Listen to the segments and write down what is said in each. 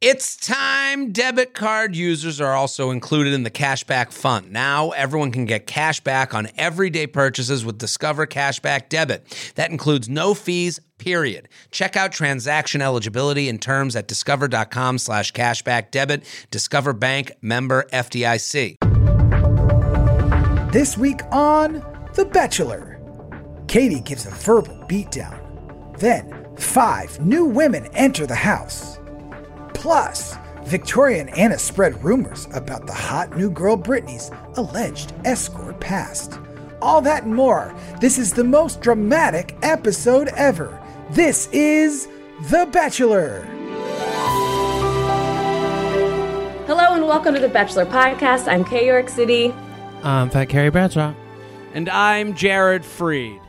It's time. Debit card users are also included in the cashback fund. Now, everyone can get cash back on everyday purchases with Discover Cashback Debit. That includes no fees, period. Check out transaction eligibility and terms at discover.com slash cashback debit. Discover Bank member FDIC. This week on The Bachelor, Katie gives a verbal beatdown. Then, five new women enter the house. Plus, Victoria and Anna spread rumors about the hot new girl Brittany's alleged escort past. All that and more. This is the most dramatic episode ever. This is The Bachelor. Hello and welcome to the Bachelor Podcast. I'm Kay York City, I'm Fat Carrie Bradshaw. And I'm Jared Freid.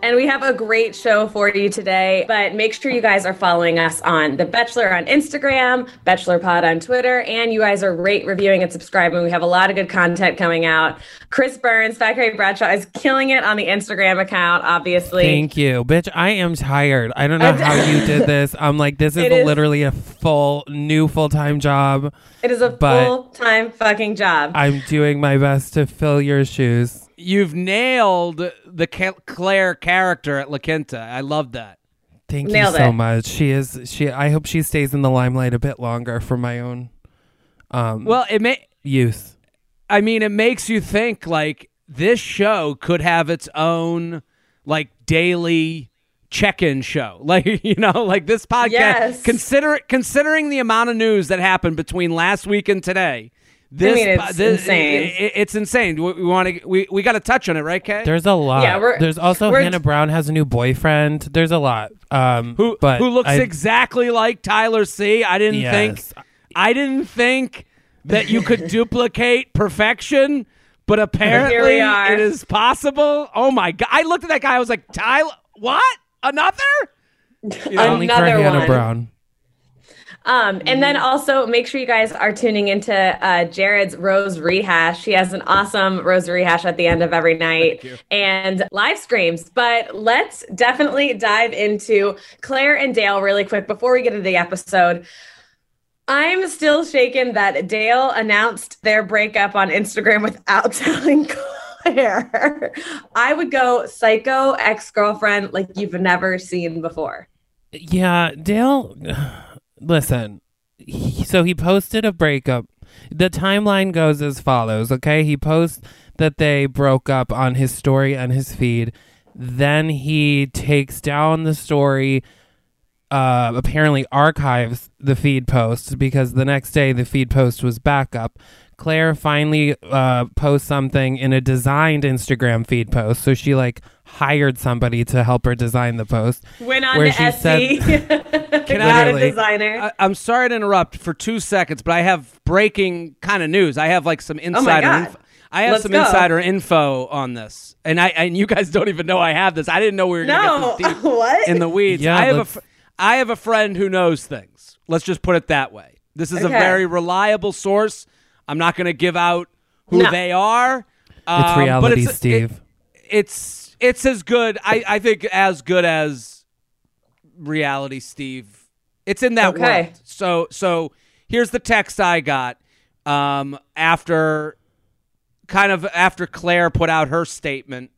And we have a great show for you today. But make sure you guys are following us on The Bachelor on Instagram, Bachelor Pod on Twitter, and you guys are rate, reviewing, and subscribing. We have a lot of good content coming out. Chris Burns, Fat Carrie Bradshaw, is killing it on the Instagram account, obviously. Thank you, bitch. I am tired. I don't know how you did this. I'm like, this is, is- literally a full new full time job. it is a full time fucking job. I'm doing my best to fill your shoes. You've nailed the Clare character at La Quinta. I love that. Thank Nailed you so it. much. She is. She. I hope she stays in the limelight a bit longer for my own um Well, it may. youth. I mean, it makes you think like this show could have its own like daily check-in show. Like you know, like this podcast. Yes. Consider considering the amount of news that happened between last week and today. This, mean, it's this- insane. it- it- it's insane. We, we want to. We, we got to touch on it, right, Kay? There's a lot. Yeah, we're- There's also we're- Hannah Brown has a new boyfriend. There's a lot. Um, who but who looks I- exactly like Tyler C. I didn't Yes. think I didn't think that you could duplicate perfection, but apparently it is possible. Oh my god! I looked at that guy. I was like, Tyler, what? Another? You know? only for Another Hannah one. Brown. Um, and then also make sure you guys are tuning into uh, Jared's Rose Rehash. He has an awesome Rose Rehash at the end of every night and live streams. But let's definitely dive into Clare and Dale really quick before we get into the episode. I'm still shaken that Dale announced their breakup on Instagram without telling Clare. I would go psycho ex girlfriend like you've never seen before. Yeah, Dale. Listen, he, so he posted a breakup. The timeline goes as follows. Okay, he posts that they broke up on his story and his feed. Then he takes down the story. Uh, apparently archives the feed post because the next day the feed post was back up. Clare finally uh, posts something in a designed Instagram feed post, so she like hired somebody to help her design the post. Went on Where to she Etsy. said- Can Got a designer. I, I'm sorry to interrupt for two seconds, but I have breaking kind of news. I have like some Oh my insider. God. info. I have Let's some go. insider info on this, and I and you guys don't even know I have this. I didn't know we were going no, to get this deep what? in the weeds. Yeah, I have a let's- fr- I have a friend who knows things. Let's just put it that way. This is a very reliable source. I'm not going to give out who No. they are. It's um, but reality, it's- Steve. it- it's it's as good. I I think as good as reality, Steve. It's in that Okay. world. So so here's the text I got um, after kind of after Clare put out her statement.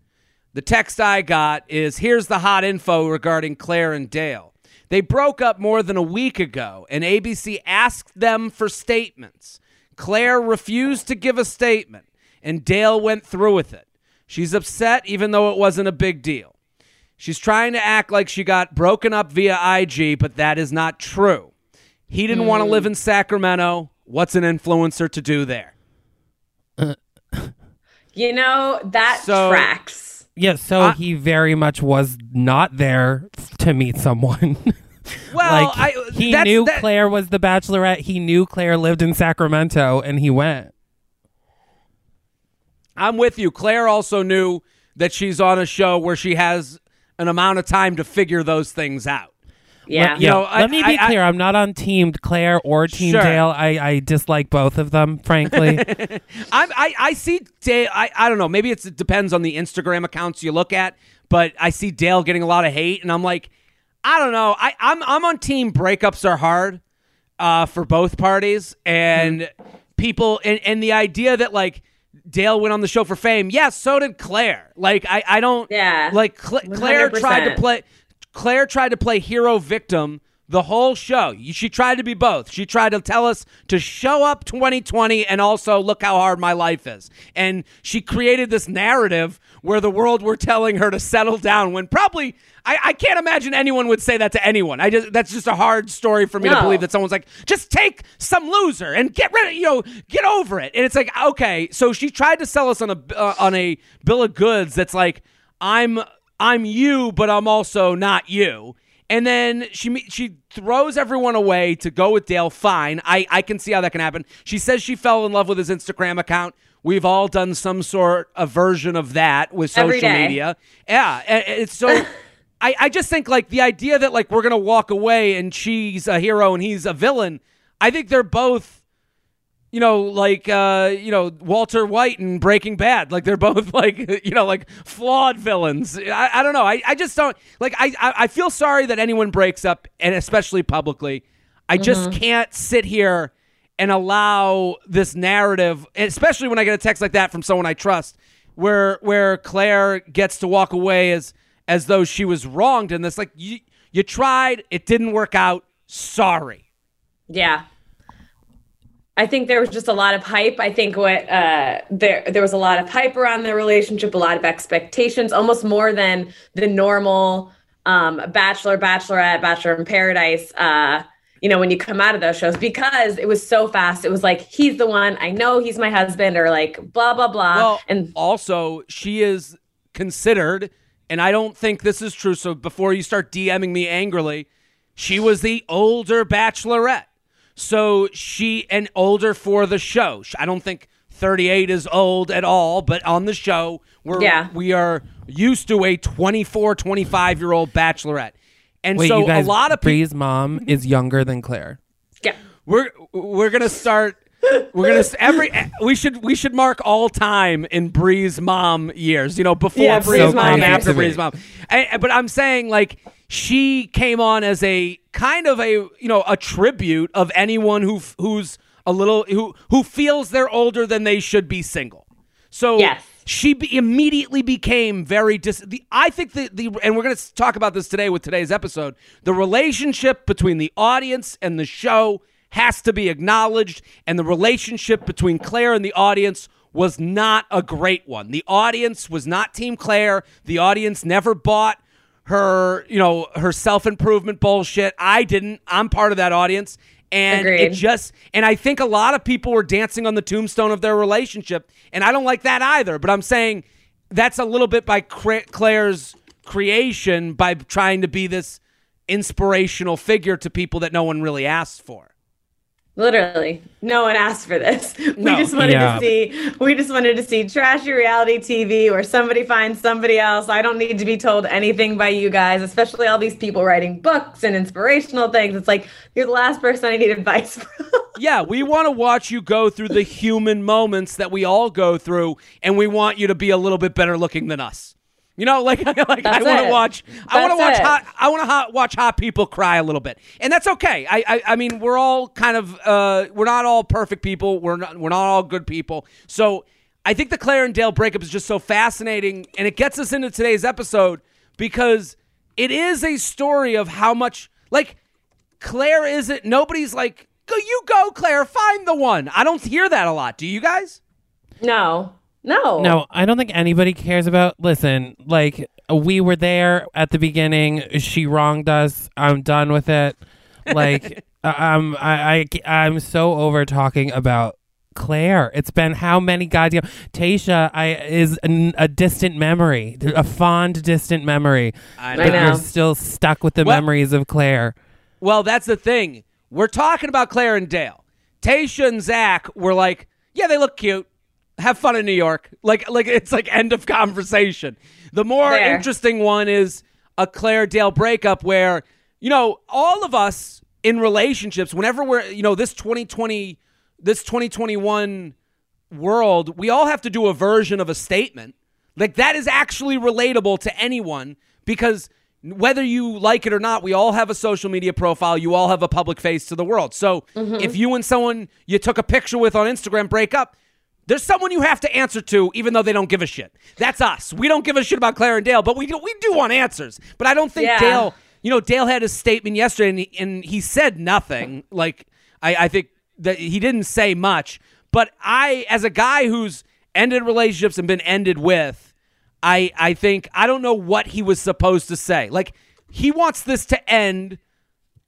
The text I got is here's the hot info regarding Clare and Dale. They broke up more than a week ago, and ABC asked them for statements. Clare refused to give a statement, and Dale went through with it. She's upset, even though it wasn't a big deal. She's trying to act like she got broken up via IG, but that is not true. He didn't want to live in Sacramento. What's an influencer to do there? you know that So- tracks. Yeah, so I- he very much was not there to meet someone. Well, like I, he that's- knew that- Clare was the bachelorette. He knew Clare lived in Sacramento and he went. I'm with you. Clare also knew that she's on a show where she has an amount of time to figure those things out. Yeah. you know, I- Let me be I- I- clear. I'm not on team Clare or team Sure. Dale. I, I dislike both of them, frankly. I'm, I I see Dale. I, I don't know. Maybe it's, it depends on the Instagram accounts you look at, but I see Dale getting a lot of hate, and I'm like, I don't know. I I'm I'm on team breakups are hard. uh, for both parties, and people, and, and the idea that like Dale went on the show for fame. Yes, so did Clare. Like I, I don't. Yeah. Like Cla- Clare tried to play. Clare tried to play hero victim the whole show. She tried to be both. She tried to tell us to show up 2020 and also look how hard my life is. And she created this narrative where the world were telling her to settle down when probably I, I can't imagine anyone would say that to anyone. I just that's just a hard story for me to believe that someone's like, just take some loser and get rid of you know, get over it. And it's like, okay, so she tried to sell us on a uh, on a bill of goods that's like, I'm I'm you, but I'm also not you. And then she she throws everyone away to go with Dale. Fine, I I can see how that can happen. She says she fell in love with his Instagram account. We've all done some sort of version of that with social media. Yeah, it's so. I, I just think like the idea that like we're gonna walk away and she's a hero and he's a villain. I think they're both, you know, like uh, you know Walter White and Breaking Bad. Like they're both like you know like flawed villains. I, I don't know. I, I just don't like. I, I I feel sorry that anyone breaks up and especially publicly. I just can't sit here and allow this narrative, especially when I get a text like that from someone I trust, where where Clare gets to walk away as as though she was wronged in this. Like you you tried, it didn't work out. Sorry. Yeah. I think there was just a lot of hype. I think what uh, there there was a lot of hype around their relationship, a lot of expectations, almost more than the normal um, Bachelor, Bachelorette, Bachelor in Paradise. Uh, you know, when you come out of those shows, because it was so fast. It was like he's the one. I know he's my husband, or like blah blah blah. Well, and also she is considered, and I don't think this is true. So before you start DMing me angrily, she was the older Bachelorette. So she and older for the show. I don't think 38 is old at all, but on the show, we're Yeah. we are used to a 24, 25 year old Bachelorette. And Wait, so you guys, a lot of people Bree's mom is younger than Clare. yeah, we're we're gonna start. We're gonna every we should we should mark all time in Bree's mom years. You know, before Yeah, Bree's Bree's mom, mom after. Bree's mom. I- but I'm saying like she came on as a kind of a you know a tribute of anyone who who's a little who who feels they're older than they should be single. So Yes. she be, immediately became very dis. The, I think the the and we're going to talk about this today with today's episode. The relationship between the audience and the show has to be acknowledged, and the relationship between Clare and the audience was not a great one. The audience was not Team Clare. The audience never bought her, you know, her self improvement bullshit. I didn't. I'm part of that audience. And it just, and I think a lot of people were dancing on the tombstone of their relationship. And I don't like that either. But I'm saying that's a little bit by Clare's creation by trying to be this inspirational figure to people that no one really asked for. Literally, no one asked for this. No. We just wanted Yeah. to see. We just wanted to see trashy reality TV where somebody finds somebody else. I don't need to be told anything by you guys, especially all these people writing books and inspirational things. It's like you're the last person I need advice from. Yeah, we want to watch you go through the human moments that we all go through, and we want you to be a little bit better looking than us. You know, like, like I want to watch. I want to watch it. hot. I want to hot, watch hot people cry a little bit, and that's okay. I, I, I mean, we're all kind of. Uh, we're not all perfect people. We're not. We're not all good people. So, I think the Clare and Dale breakup is just so fascinating, and it gets us into today's episode because it is a story of how much like Clare isn't. Nobody's like, go, you go, Clare, find the one. I don't hear that a lot. Do you guys? no, no, No, I don't think anybody cares about. Listen, like we were there at the beginning. She wronged us. I'm done with it. Like um, I, I I'm so over talking about Clare. It's been how many goddamn Tayshia I is an, a distant memory, a fond distant memory. I know. But I you're still stuck with the Well- memories of Clare. Well, that's the thing. We're talking about Clare and Dale. Tayshia and Zac were like, yeah, they look cute. Have fun in New York. Like, like it's like end of conversation. The more There. interesting one is a Clare Dale breakup where, you know, all of us in relationships, whenever we're, you know, this 2020, this 2021 world, we all have to do a version of a statement. Like that is actually relatable to anyone because whether you like it or not, we all have a social media profile. You all have a public face to the world. So mm-hmm. if you and someone you took a picture with on Instagram break up, there's someone you have to answer to, even though they don't give a shit. That's us. We don't give a shit about Clare and Dale, but we do, we do want answers. But I don't think Yeah. Dale. You know, Dale had his statement yesterday, and he, and he said nothing. Like I, I think that he didn't say much. But I, as a guy who's ended relationships and been ended with, I I think I don't know what he was supposed to say. Like he wants this to end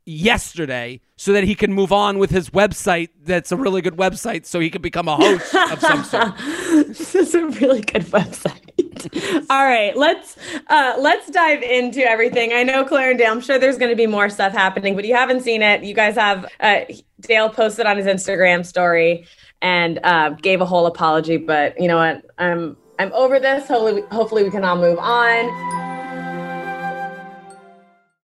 yesterday so that he can move on with his website that's a really good website so he can become a host of some sort. this is a really good website. All right, let's uh, let's dive into everything. I know Clare and Dale. I'm sure there's going to be more stuff happening, but you haven't seen it. You guys have. Uh, Dale posted on his Instagram story and uh, gave a whole apology. But you know what? I'm I'm over this. Hopefully, hopefully we can all move on.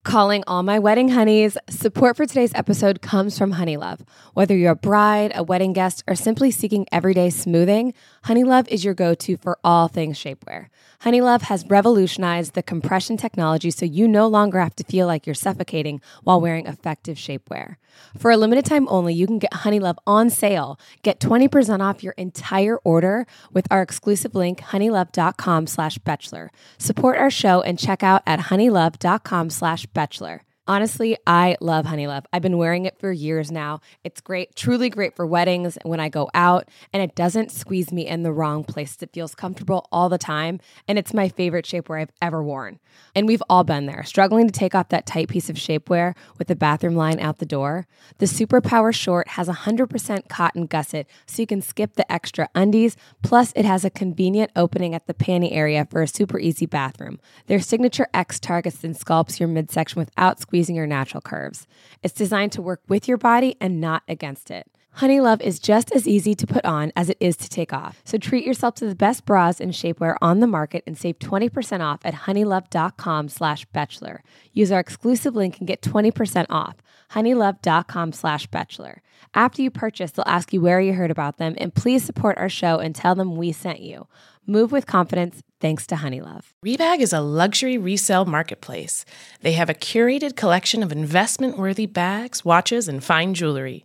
Calling all my wedding honeys. Support for today's episode comes from Honeylove. Whether you're a bride, a wedding guest, or simply seeking everyday smoothing, Honeylove is your go to for all things shapewear. Honeylove has revolutionized the compression technology so you no longer have to feel like you're suffocating while wearing effective shapewear. For a limited time only, you can get Honeylove on sale. Get 20% off your entire order with our exclusive link, honeylove.com slash bachelor. Support our show and check out at honeylove.com slash bachelor. Honestly, I love Honey Love. I've been wearing it for years now. It's great, truly great for weddings when I go out, and it doesn't squeeze me in the wrong place. It feels comfortable all the time, and it's my favorite shapewear I've ever worn. And we've all been there, struggling to take off that tight piece of shapewear with the bathroom line out the door. The Superpower Short has 100% cotton gusset, so you can skip the extra undies. Plus, it has a convenient opening at the panty area for a super easy bathroom. Their signature X targets and sculpts your midsection without squeezing your natural curves. It's designed to work with your body and not against it. Honey Love is just as easy to put on as it is to take off. So treat yourself to the best bras and shapewear on the market and save 20% off at honeylove.com slash bachelor. Use our exclusive link and get 20% off. honeylove.com slash bachelor. After you purchase, they'll ask you where you heard about them and please support our show and tell them we sent you. Move with confidence thanks to Honeylove. Rebag is a luxury resale marketplace. They have a curated collection of investment worthy bags, watches, and fine jewelry.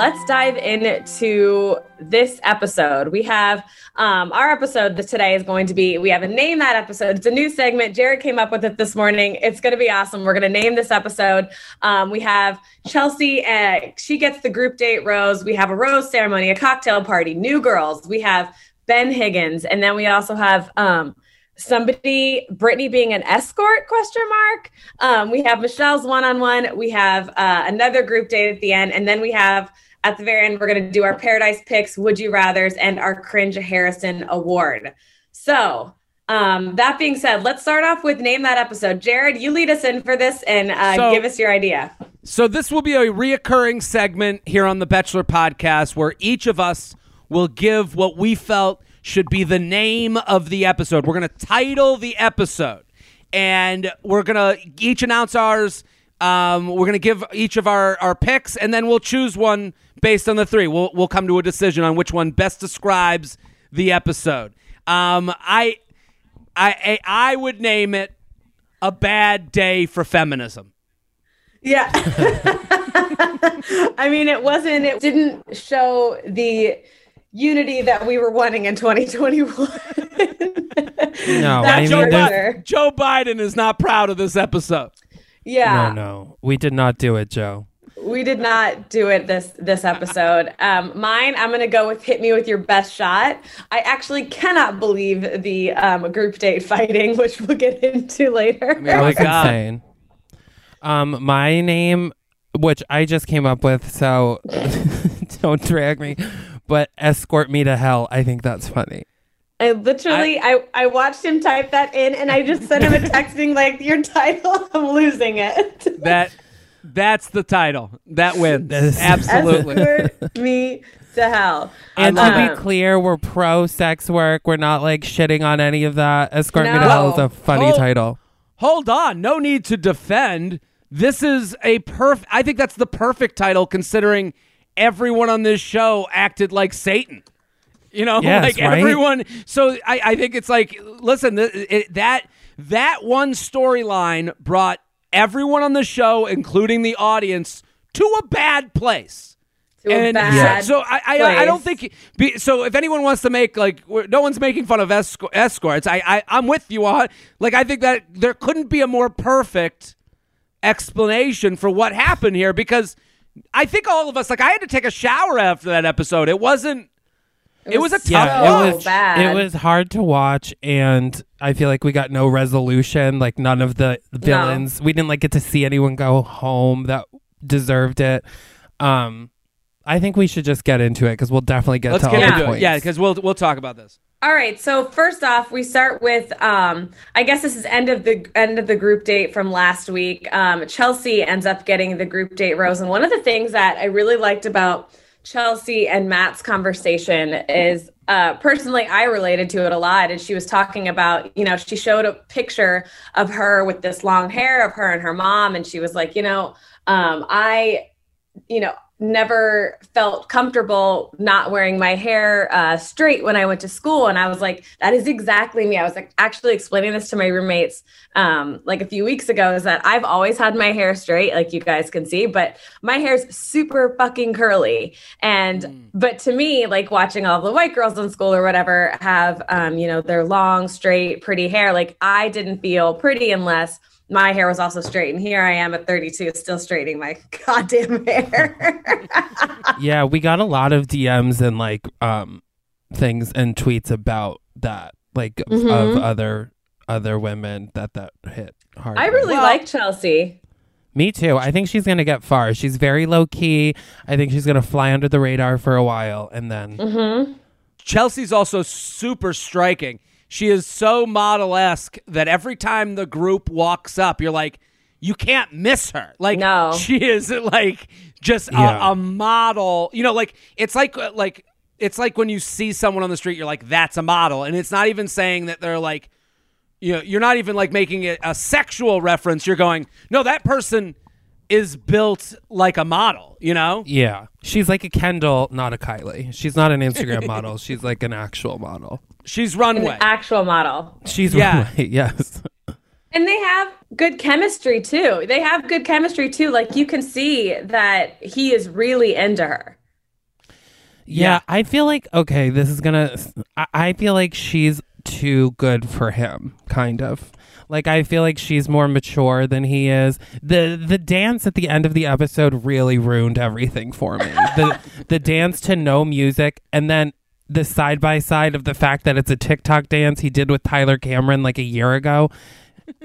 Let's dive into this episode. We have um, our episode today is going to be, we have a name that episode. It's a new segment. Jared came up with it this morning. It's going to be awesome. We're going to name this episode. Um, we have Chelsea, uh, she gets the group date rose. We have a rose ceremony, a cocktail party, new girls. We have Ben Higgins. And then we also have, um, somebody brittany being an escort question mark um, we have michelle's one-on-one we have uh, another group date at the end and then we have at the very end we're going to do our paradise picks would you rathers and our cringe harrison award so um, that being said let's start off with name that episode jared you lead us in for this and uh, So- give us your idea So this will be a reoccurring segment here on the Bachelor podcast where each of us will give what we felt should be the name of the episode. We're going to title the episode and we're going to each announce ours. Um, we're going to give each of our, our picks and then we'll choose one based on the three. We'll, we'll come to a decision on which one best describes the episode. Um, I, I, I would name it a bad day for feminism. yeah i mean it wasn't it didn't show the unity that we were wanting in 2021 No, That's I mean, for there's- Joe Biden is not proud of this episode. Yeah No, no, we did not do it, Joe. We did not do it this this episode. Um, mine, I'm gonna go with "Hit Me with Your Best Shot." I actually cannot believe the um, group date fighting, which we'll get into later. Oh my God. insane. Um, my name, which I just came up with, so don't drag me, but escort me to hell. I think that's funny. I literally, I, I watched him type that in, and I just sent him a text being like, "Your title, I'm losing it." That that's the title. That wins. Absolutely. Escort me to hell. And to Um, be clear, we're pro sex work. We're not like shitting on any of that. Escort Me to Hell is a funny Oh. title. Hold on, no need to defend. This is a perfect I think that's the perfect title considering everyone on this show acted like Satan. You know, Yes, like right? everyone. So I, I think it's like, listen, th- it, that that one storyline brought everyone on the show, including the audience, to a bad place. To a and bad so I, I, I don't think. Be, so if anyone wants to make like, no one's making fun of escort, escorts. I, I, I'm with you on. Like, I think that there couldn't be a more perfect explanation for what happened here because I think all of us, like, I had to take a shower after that episode. It wasn't. It was, a tough Yeah, it was bad. it was hard to watch, and I feel like we got no resolution. Like none of the villains, we didn't like get to see anyone go home that deserved it. Um, I think we should just get into it because we'll definitely get Let's to get all the into it. points. Yeah, because we'll we'll talk about this. All right. So first off, we start with um, I guess this is end of the end of the group date from last week. Um, Chelsea ends up getting the group date rose, and one of the things that I really liked about Chelsea and Matt's conversation is uh, personally I related to it a lot. And she was talking about, you know, she showed a picture of her with this long hair of her and her mom, and she was like, you know, um, I, you know, never felt comfortable not wearing my hair uh, straight when I went to school. And I was like, that is exactly me. I was like actually explaining this to my roommates um, like a few weeks ago is that I've always had my hair straight, like you guys can see, but my hair's super fucking curly. And, but to me, like watching all the white girls in school or whatever have, um, you know, their long, straight, pretty hair, like I didn't feel pretty unless my hair was also straight. And here I am at 32, still straightening my goddamn hair. yeah, we got a lot of DMs and like um things and tweets about that, like of- of other other women that that hit hard. I really Well- like Chelsea. Me too. I think she's gonna get far. She's very low key. I think she's gonna fly under the radar for a while, and then Mm-hmm. Chelsea's also super striking. She is so model esque that every time the group walks up, you're like, you can't miss her. Like, No. she is like just Yeah. a, a model. You know, like it's like uh, like it's like when you see someone on the street, you're like, that's a model, and it's not even saying that they're like, you know, you're not even like making it a sexual reference. You're going, no, that person is built like a model. You know, yeah, she's like a Kendall, not a Kylie. She's not an Instagram model. She's like an actual model. She's An runway. actual model. She's Yeah. right. Yes. And they have good chemistry too. They have good chemistry too. Like you can see that he is really into her. Yeah, Yeah. I feel like okay, this is gonna. I, I feel like she's too good for him, kind of. Like I feel like she's more mature than he is. the The dance at the end of the episode really ruined everything for me. the The dance to no music, and then the side by side of the fact that it's a TikTok dance he did with Tyler Cameron like a year ago.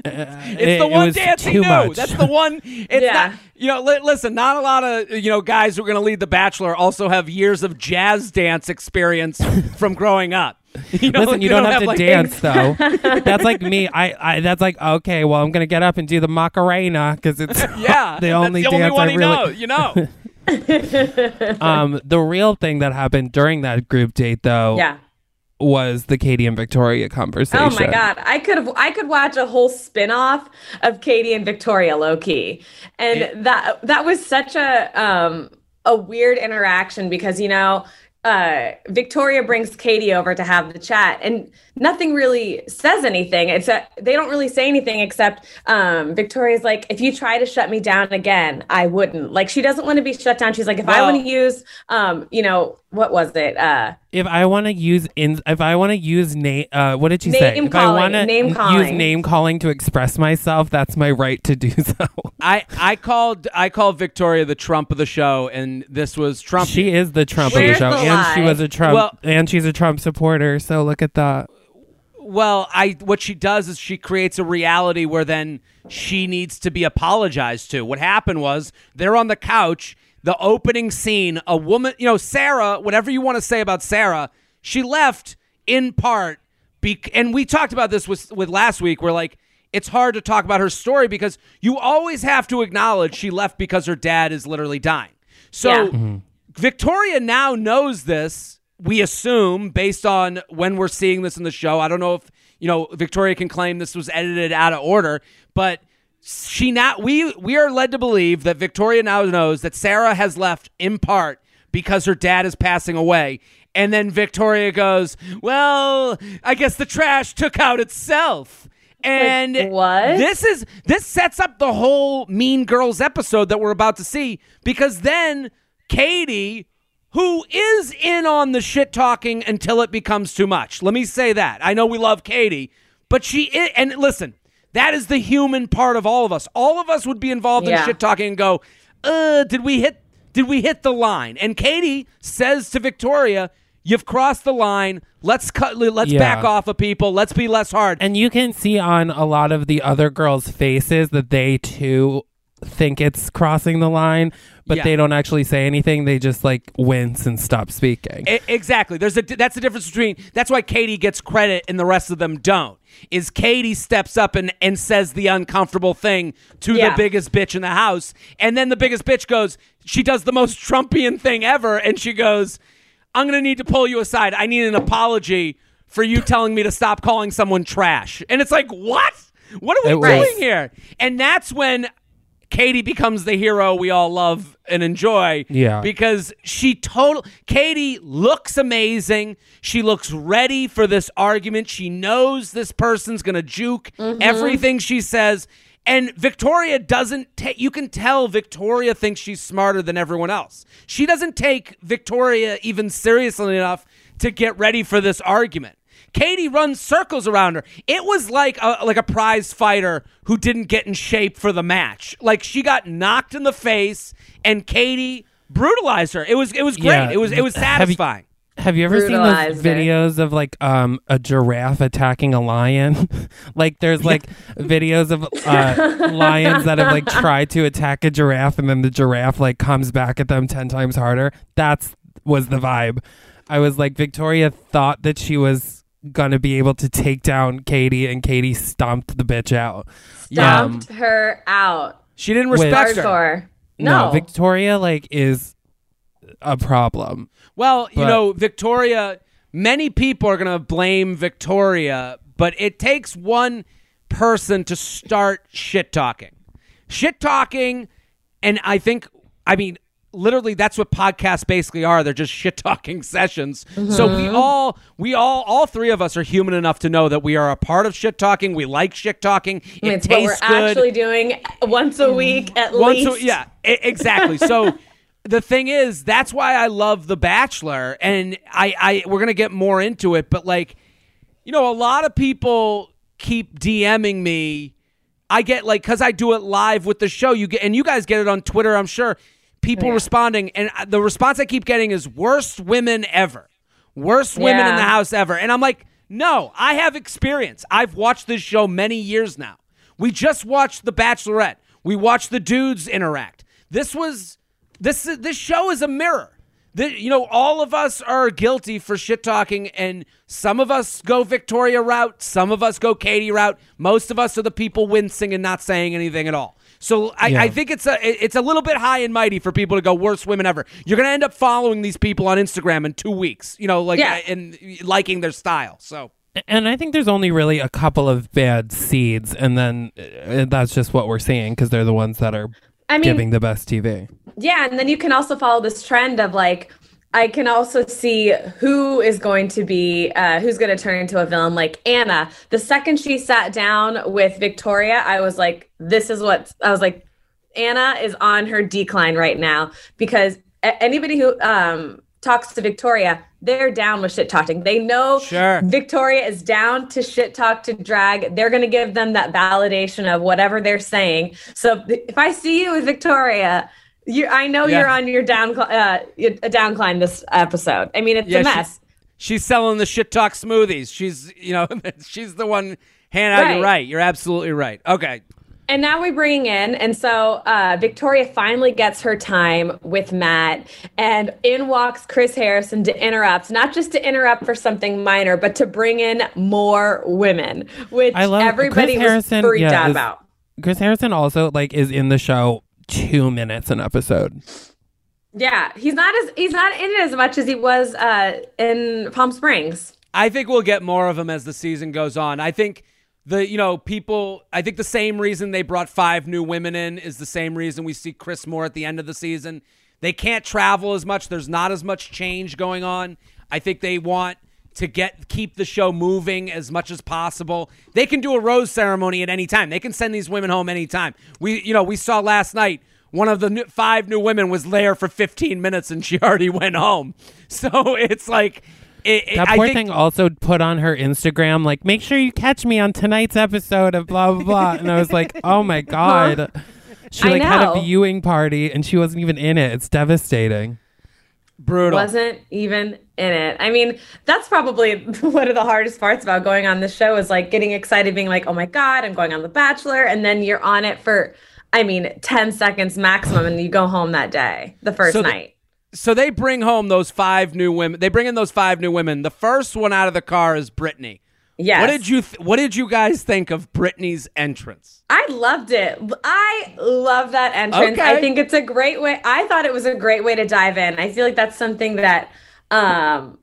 Uh, It's it- the it one was dance he too knew. much. That's the one. It's Yeah. not. You know, li- listen. Not a lot of you know guys who are going to lead the Bachelor also have years of jazz dance experience from growing up. You know, Listen, you they don't, have, to like- dance though. that's like me. I, I that's like okay. Well, I'm gonna get up and do the Macarena because it's Yeah, the only that's the only dance one I really. know. You know. Um, the real thing that happened during that group date though Yeah. was the Katie and Victoria conversation. Oh my god, I could have I could watch a whole spin-off of Katie and Victoria low key. And that that was such a um a weird interaction because you know uh, Victoria brings Katie over to have the chat, and nothing really says anything. It's a, they don't really say anything except um, Victoria's like, if you try to shut me down again, I wouldn't. Like she doesn't want to be shut down. She's like, if I want to use, um, you know, what was it? Uh, If I want to use in, if I want to use name, uh, what did she Name say? If I calling, want to name use calling. name calling to express myself, that's my right to do so. I I called I called Victoria the Trump of the show, and this was Trump. she is the Trump of the show, the and she was a Trump, Well- and she's a Trump supporter. So look at that. Well, I what she does is she creates a reality where then she needs to be apologized to. What happened was they're on the couch, the opening scene, a woman, you know, Sarah, whatever you want to say about Sarah, she left in part be- and we talked about this with with last week where like it's hard to talk about her story because you always have to acknowledge she left because her dad is literally dying. So Yeah. Mm-hmm. Victoria now knows this. We assume based on when we're seeing this in the show. I don't know if you know Victoria can claim this was edited out of order, but she now we we are led to believe that Victoria now knows that Sarah has left in part because her dad is passing away. And then Victoria goes, "Well, I guess the trash took out itself." And what? this is this sets up the whole Mean Girls episode that we're about to see because then Katie, who is in on the shit talking until it becomes too much. Let me say that. I know we love Katie, but she is, and listen, that is the human part of all of us. All of us would be involved in shit talking and go, "Uh, did we hit did we hit the line?" And Katie says to Victoria, "You've crossed the line. Let's cut let's Yeah. back off of people. Let's be less hard." And you can see on a lot of the other girls' faces that they too think it's crossing the line, but Yeah. they don't actually say anything. They just like wince and stop speaking. I- exactly. There's a that's the difference between that's why Katie gets credit and the rest of them don't. Is Katie steps up and, and says the uncomfortable thing to Yeah. the biggest bitch in the house, and then the biggest bitch goes, she does the most Trumpian thing ever, and she goes, "I'm gonna need to pull you aside. I need an apology for you telling me to stop calling someone trash." And it's like, what? What are we It was- doing here? And that's when Katie becomes the hero we all love and enjoy. Yeah. Because she total Katie looks amazing. She looks ready for this argument. She knows this person's gonna juke mm-hmm. everything she says. And Victoria doesn't take you can tell Victoria thinks she's smarter than everyone else. She doesn't take Victoria even seriously enough to get ready for this argument. Katie runs circles around her. It was like a, like a prize fighter who didn't get in shape for the match. Like she got knocked in the face, and Katie brutalized her. It was it was great. Yeah. It was it was Have you- satisfying. Have you ever seen those Brutalized her. videos of like um a giraffe attacking a lion? like there's like videos of uh, lions that have like tried to attack a giraffe and then the giraffe like comes back at them 10 times harder. That's was the vibe. I was like Victoria thought that she was going to be able to take down Katie and Katie stomped the bitch out. Dumped um, her out. She didn't With- respect her. Hardcore. No. Victoria like is a problem. Well, you know, Victoria, many people are going to blame Victoria, but it takes one person to start shit talking. Shit talking, and I think, I mean, literally that's what podcasts basically are. They're just shit talking sessions. So we mm-hmm. all, we all, all three of us are human enough to know that we are a part of shit talking. We like shit talking. It it's what we're good actually doing once a week at once least. a, yeah exactly so the thing is that's why i love the bachelor and i i we're gonna get more into it but like you know a lot of people keep dming me i get like because i do it live with the show you get and you guys get it on twitter i'm sure people oh, responding and uh, the response i keep getting is worst women ever. Worst women in the house ever. And i'm like no i have experience. I've watched this show many years now. We just watched the bachelorette. We watched the dudes interact. This was this this show is a mirror. The, you know all of us are guilty for shit talking and some of us go victoria route some of us go katie route. Most of us are the people wincing and not saying anything at all so I, Yeah. I think it's a it's a little bit high and mighty for people to go worst women ever. You're gonna end up following these people on Instagram in two weeks, you know, like Yeah. uh, and liking their style. So And I think there's only really a couple of bad seeds, and then uh, that's just what we're seeing because they're the ones that are I mean, giving the best TV. Yeah, and then you can also follow this trend of like I can also see who is going to be uh, who's going to turn into a villain. Like Anna, the second she sat down with Victoria, I was like, "This is what I was like." Anna is on her decline right now because anybody who um, talks to Victoria, they're down with shit talking. They know Sure. Victoria is down to shit talk to drag. They're going to give them that validation of whatever they're saying. So if I see you with Victoria, you, I know Yeah. you're on your down, uh, a downcline this episode. I mean, it's Yeah, a she- mess. she's selling the shit talk smoothies. She's you know she's the one. Hannah, you're Right. right. You're absolutely right. Okay. And now we bring in, and so uh, Victoria finally gets her time with Matt, and in walks Chris Harrison to interrupt, not just to interrupt for something minor, but to bring in more women, which I love everybody Chris was Harrison. freaked yeah, out is- about. Chris Harrison also like is in the show two minutes an episode. Yeah, he's not as he's not in it as much as he was uh, in Palm Springs. I think we'll get more of him as the season goes on. I think the you know people. I think the same reason they brought five new women in is the same reason we see Chris more at the end of the season. They can't travel as much. There's not as much change going on. I think they want to get keep the show moving as much as possible. They can do a rose ceremony at any time. They can send these women home anytime. We you know we saw last night one of the new, five new women was there for 15 minutes and she already went home. So it's like it, That I poor think, thing also put on her Instagram, like, make sure you catch me on tonight's episode of blah, blah, blah. And I was like, oh my God. She I like had a viewing party and she wasn't even in it. It's devastating. Brutal. Wasn't even in it. I mean, that's probably one of the hardest parts about going on this show is like getting excited, being like, oh my God, I'm going on The Bachelor. And then you're on it for, I mean, 10 seconds maximum and you go home that day, the first So the- night. so they bring home those five new women. They bring in those five new women. The first one out of the car is Brittany. Yes. What did you th- What did you guys think of Brittany's entrance? I loved it. I love that entrance. Okay. I think it's a great way. I thought it was a great way to dive in. I feel like that's something that um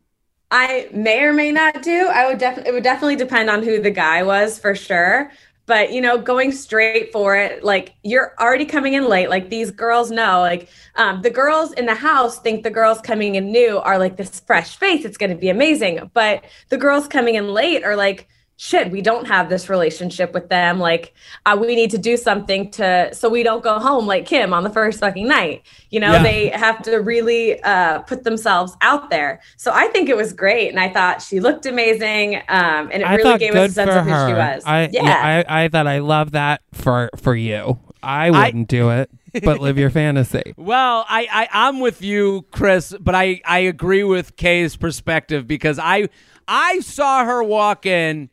I may or may not do. I would definitely it would definitely depend on who the guy was for sure. But you know, going straight for it, like you're already coming in late. Like these girls know, like um, the girls in the house think the girls coming in new are like this fresh face. It's going to be amazing. But the girls coming in late are like, shit, we don't have this relationship with them. Like, uh, we need to do something to so we don't go home like Kim on the first fucking night. You know, Yeah. they have to really uh, put themselves out there. So I think it was great, and I thought she looked amazing, um, and it I really thought gave good us a sense for of who she was. I, yeah. I, I thought I love that for, for you. I wouldn't do it, but live your fantasy. Well, I, I I'm with you, Chris, but I I agree with Kay's perspective because I I saw her walk in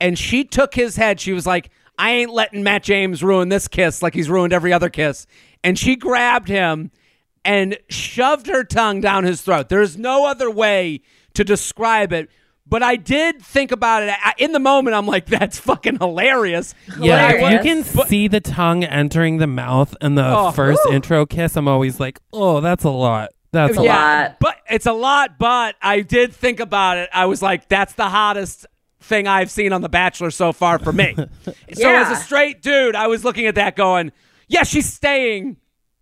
and she took his head. She was like, "I ain't letting Matt James ruin this kiss like he's ruined every other kiss." And she grabbed him and shoved her tongue down his throat. There's no other way to describe it. But I did think about it I, in the moment. I'm like, "That's fucking hilarious." Yeah, if you Hilarious. can see the tongue entering the mouth in the Oh. first intro kiss, I'm always like, oh, that's a lot. That's a Yeah. lot. lot. But it's a lot, but I did think about it. I was like, that's the hottest thing I've seen on The Bachelor so far for me. So Yeah. as a straight dude, I was looking at that going, yeah, she's staying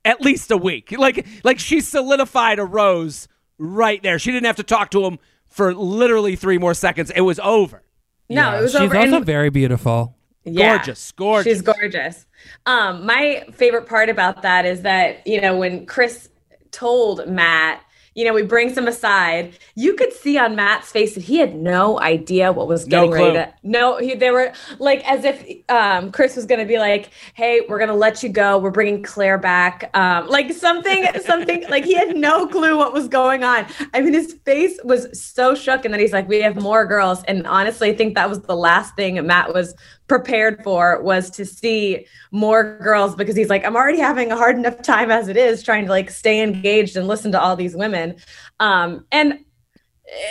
at least a week. Like like she solidified a rose right there. She didn't have to talk to him for literally three more seconds. It was over. no, Yeah, it was She's over. also and- very beautiful. Yeah. Gorgeous, gorgeous. She's gorgeous. Um, my favorite part about that is that, you know, when Chris told Matt, you know, we brings him aside, you could see on Matt's face that he had no idea what was No getting ready to no, he, they were like as if um Chris was gonna be like, Hey, we're gonna let you go, we're bringing Clare back. Um, like something, something like he had no clue what was going on. I mean, his face was so shook, and then he's like, We have more girls. And honestly, I think that was the last thing Matt was prepared for was to see more girls because he's like i'm already having a hard enough time as it is trying to like stay engaged and listen to all these women um and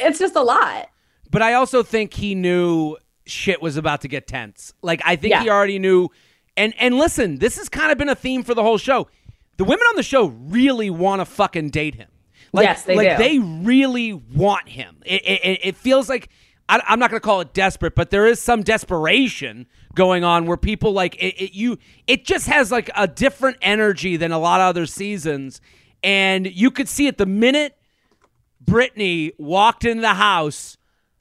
it's just a lot But I also think he knew shit was about to get tense. Like I think Yeah. he already knew. And and listen, this has kind of been a theme for the whole show. The women on the show really want to fucking date him. Like, Yes, they like do. they really want him. It, it, it- it feels like I, I'm not going to call it desperate, but there is some desperation going on where people like it, it. You, it just has like a different energy than a lot of other seasons, and you could see it the minute Brittany walked in the house,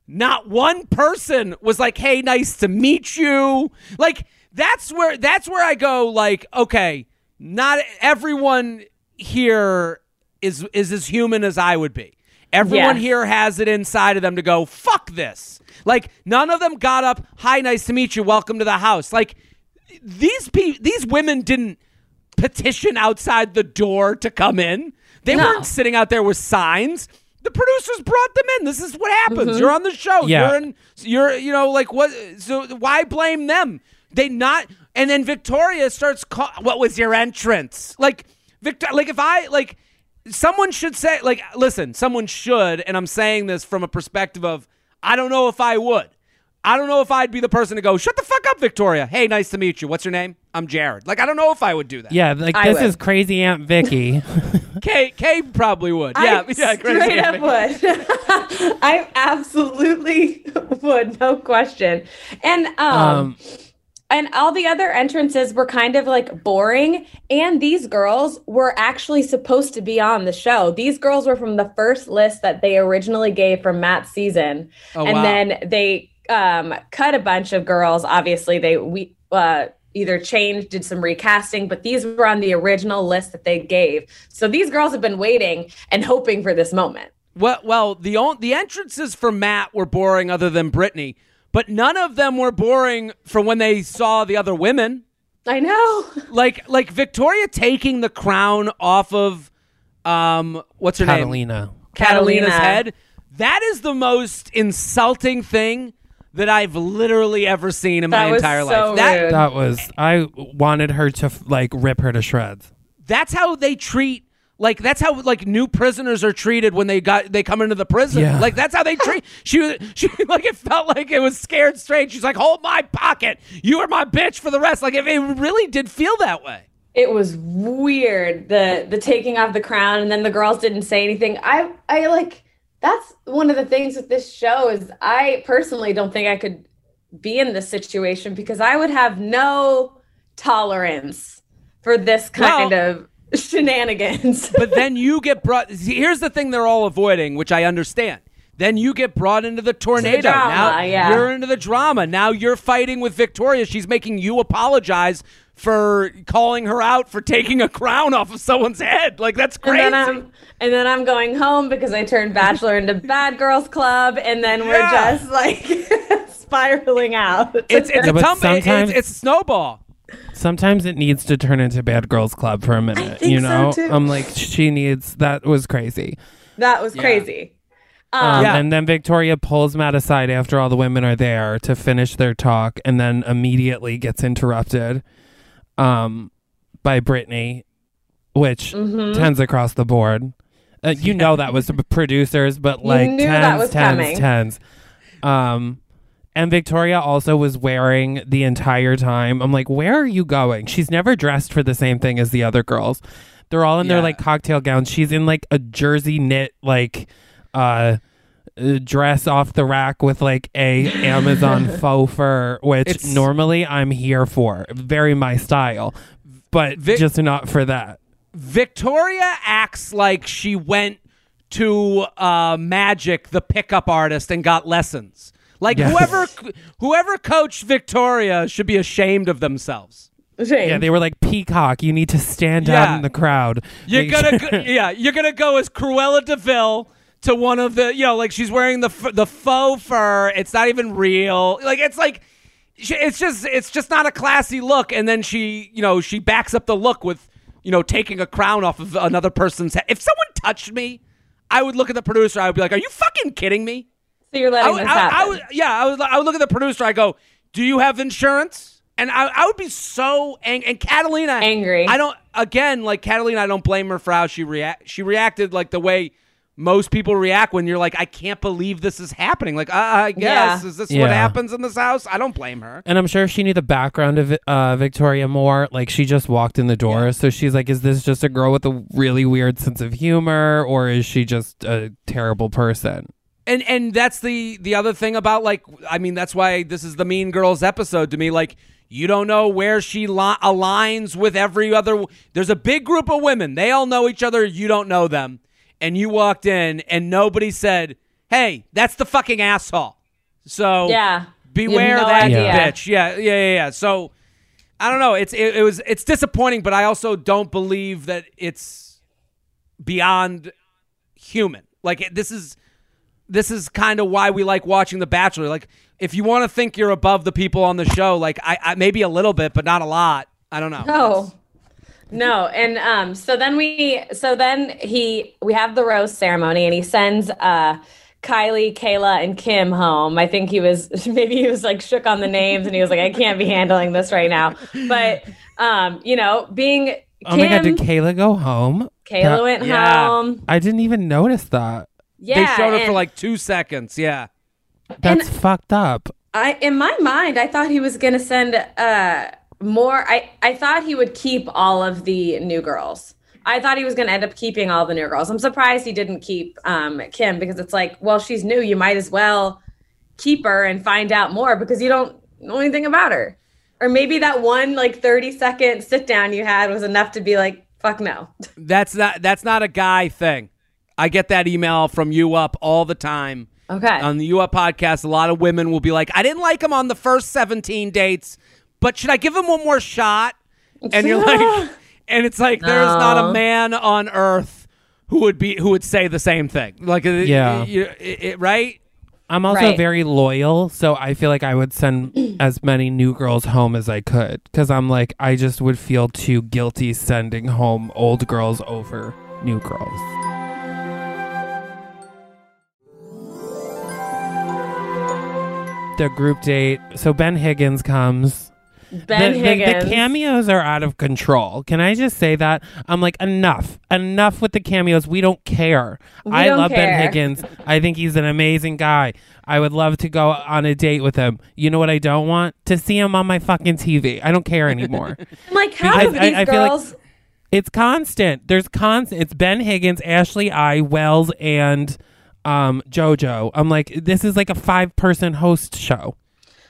not one person was like, "Hey, nice to meet you." Like that's where that's where I go like, okay, not everyone here is is as human as I would be. Everyone Yes. here has it inside of them to go, "Fuck this." Like none of them got up, "Hi, nice to meet you. Welcome to the house." Like these pe- these women didn't petition outside the door to come in. They No. weren't sitting out there with signs. The producers brought them in. This is what happens. Mm-hmm. You're on the show. Yeah. You're in. You're you know like what? So why blame them? They not. And then Victoria starts. Call, what was your entrance? Like Victor. Like if I like. Someone should say like listen. Someone should, and I'm saying this from a perspective of I don't know if I would. I don't know if I'd be the person to go, shut the fuck up, Victoria. Hey, nice to meet you. What's your name? I'm Jared. Like, I don't know if I would do that. Yeah, like I this would. is crazy Aunt Vicky. Kay, Kay probably would. Yeah, I yeah, Grace straight Anatomy. up would. I absolutely would, no question. And um, Um, and all the other entrances were kind of like boring. And these girls were actually supposed to be on the show. These girls were from the first list that they originally gave for Matt's season, Oh, and wow. then they um, cut a bunch of girls. Obviously, they we. Uh, either changed did some recasting but these were on the original list that they gave so these girls have been waiting and hoping for this moment Well, well, the the entrances for Matt were boring, other than Brittany, but none of them were boring from when they saw the other women. i know Like like Victoria taking the crown off of um what's her name Catalina. Catalina's head. That is the most insulting thing that I've literally ever seen in That my was entire so life. That. That was I wanted her to like rip her to shreds. that's how they treat like that's how like new prisoners are treated when they got they come into the prison. Yeah. Like that's how they treat she was she like it felt like it was scared straight. She's like, hold my pocket. You are my bitch for the rest. Like if it really did feel that way. it was weird the the taking off the crown and then the girls didn't say anything i i like that's one of the things with this show is i personally don't think i could be in this situation because i would have no tolerance for this kind Well- of shenanigans But then you get brought see, here's the thing they're all avoiding, which I understand. Then you get brought into the tornado. drama, now yeah. you're into the drama. Now you're fighting with Victoria. She's making you apologize for calling her out for taking a crown off of someone's head. Like that's and crazy. then i'm and then i'm going home because i turned bachelor into bad girls club and then we're Yeah. just like spiraling out it's it's, Yeah, a but tum- sometimes- it's it's snowball. Sometimes it needs to turn into Bad Girls Club for a minute. think you so, know, too. I'm like she needs. That was crazy. that was crazy Um, Yeah. And then Victoria pulls Matt aside after all the women are there to finish their talk, and then immediately gets interrupted um, by Brittany, which Mm-hmm. tens across the board. Uh, you know that was the producers, but like knew tens, that was tens, coming. tens. Um, and Victoria also was wearing the entire time. I'm like, where are you going? She's never dressed for the same thing as the other girls. They're all in their like cocktail gowns. She's in like a jersey knit like uh uh, dress off the rack with like a Amazon faux fur, which It's- normally I'm here for. Very my style, but Vic- just not for that. Victoria acts like she went to uh, Magic, the pickup artist, and got lessons. Like Yes. whoever whoever coached Victoria should be ashamed of themselves. Yeah, they were like peacock. You need to stand out in the crowd. You're Make gonna sure- go, yeah, you're gonna go as Cruella de Vil to one of the you know like she's wearing the f- the faux fur. It's not even real. Like it's like it's just it's just not a classy look. And then she you know she backs up the look with you know taking a crown off of another person's head. If someone touched me, I would look at the producer. I would be like, "Are you fucking kidding me?" So you're I, letting would- this I- happen. I would, yeah, I would, I would look at the producer. I go, "Do you have insurance?" And I, I would be so angry. and Catalina Angry. I don't again like Catalina. I don't blame her for how she react. She reacted like the way most people react when you're like, "I can't believe this is happening." Like, uh, I guess Yeah. is this Yeah. what happens in this house? I don't blame her. And I'm sure she knew the background of uh, Victoria more. Like she just walked in the door, so she's like, "Is this just a girl with a really weird sense of humor, or is she just a terrible person?" And and that's the the other thing about like I mean that's why this is the Mean Girls episode to me like you don't know where she li- aligns with every other there's a big group of women they all know each other you don't know them and you walked in and nobody said hey that's the fucking asshole so yeah. beware no that idea. bitch yeah yeah yeah yeah so I don't know it's it, it was it's disappointing but I also don't believe that it's beyond human like this is this is kind of why we like watching The Bachelor. Like, if you want to think you're above the people on the show, like I, I maybe a little bit, but not a lot. I don't know. No. No. And um so then we so then he we have the rose ceremony and he sends uh Kylie, Kayla, and Kim home. I think he was maybe he was like shook on the names and he was like, I can't be handling this right now. But um, you know, being Oh my god, did Kayla go home? Kayla That- went Yeah. home. I didn't even notice that. Yeah. they showed her for like two seconds. Yeah. That's fucked up. I in my mind, I thought he was gonna send uh more I, I thought he would keep all of the new girls I thought he was going to end up keeping all the new girls. I'm surprised he didn't keep um, Kim because it's like, well, she's new. You might as well keep her and find out more because you don't know anything about her. Or maybe that one like 30 second sit down you had was enough to be like, fuck no. That's not that's not a guy thing. I get that email from you up all the time. Okay. On the U Up podcast, a lot of women will be like, I didn't like him on the first 17 dates, but should I give him one more shot? And you're like, and it's like, there's not a man on earth who would be who would say the same thing. Like, uh, Yeah. you- it- it- right? I'm also Right. very loyal, so I feel like I would send as many new girls home as I could because I'm like I just would feel too guilty sending home old girls over new girls. The group date. So Ben Higgins comes. Ben the, the- Higgins. The, cameos are out of control. Can I just say that? I'm like, enough. Enough with the cameos. We don't care. We I don't love care. Ben Higgins. I think he's an amazing guy. I would love to go on a date with him. You know what I don't want? To see him on my fucking TV. I don't care anymore. Like, half Because of these I like- girls. it's constant. There's constant. It's Ben Higgins, Ashley I, Wells, and um, JoJo. I'm like, this is like a five person host show.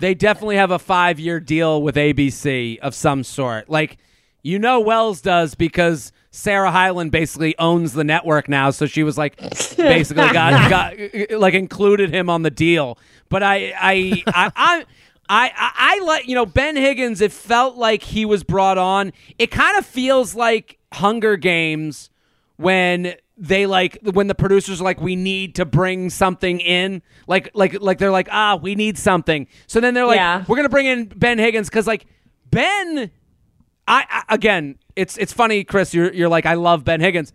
They definitely have a five year deal with ABC of some sort. Like, you know, Wells does because Sarah Hyland basically owns the network now. So she was like, basically got, got like included him on the deal. But I, I, I, I I, I, I like you know Ben Higgins. It felt like he was brought on. It kind of feels like Hunger Games when they like when the producers are like we need to bring something in like like like they're like ah we need something. So then they're like Yeah. we're gonna bring in ben higgins because like ben I, I again it's it's funny chris you're, you're like i love ben higgins.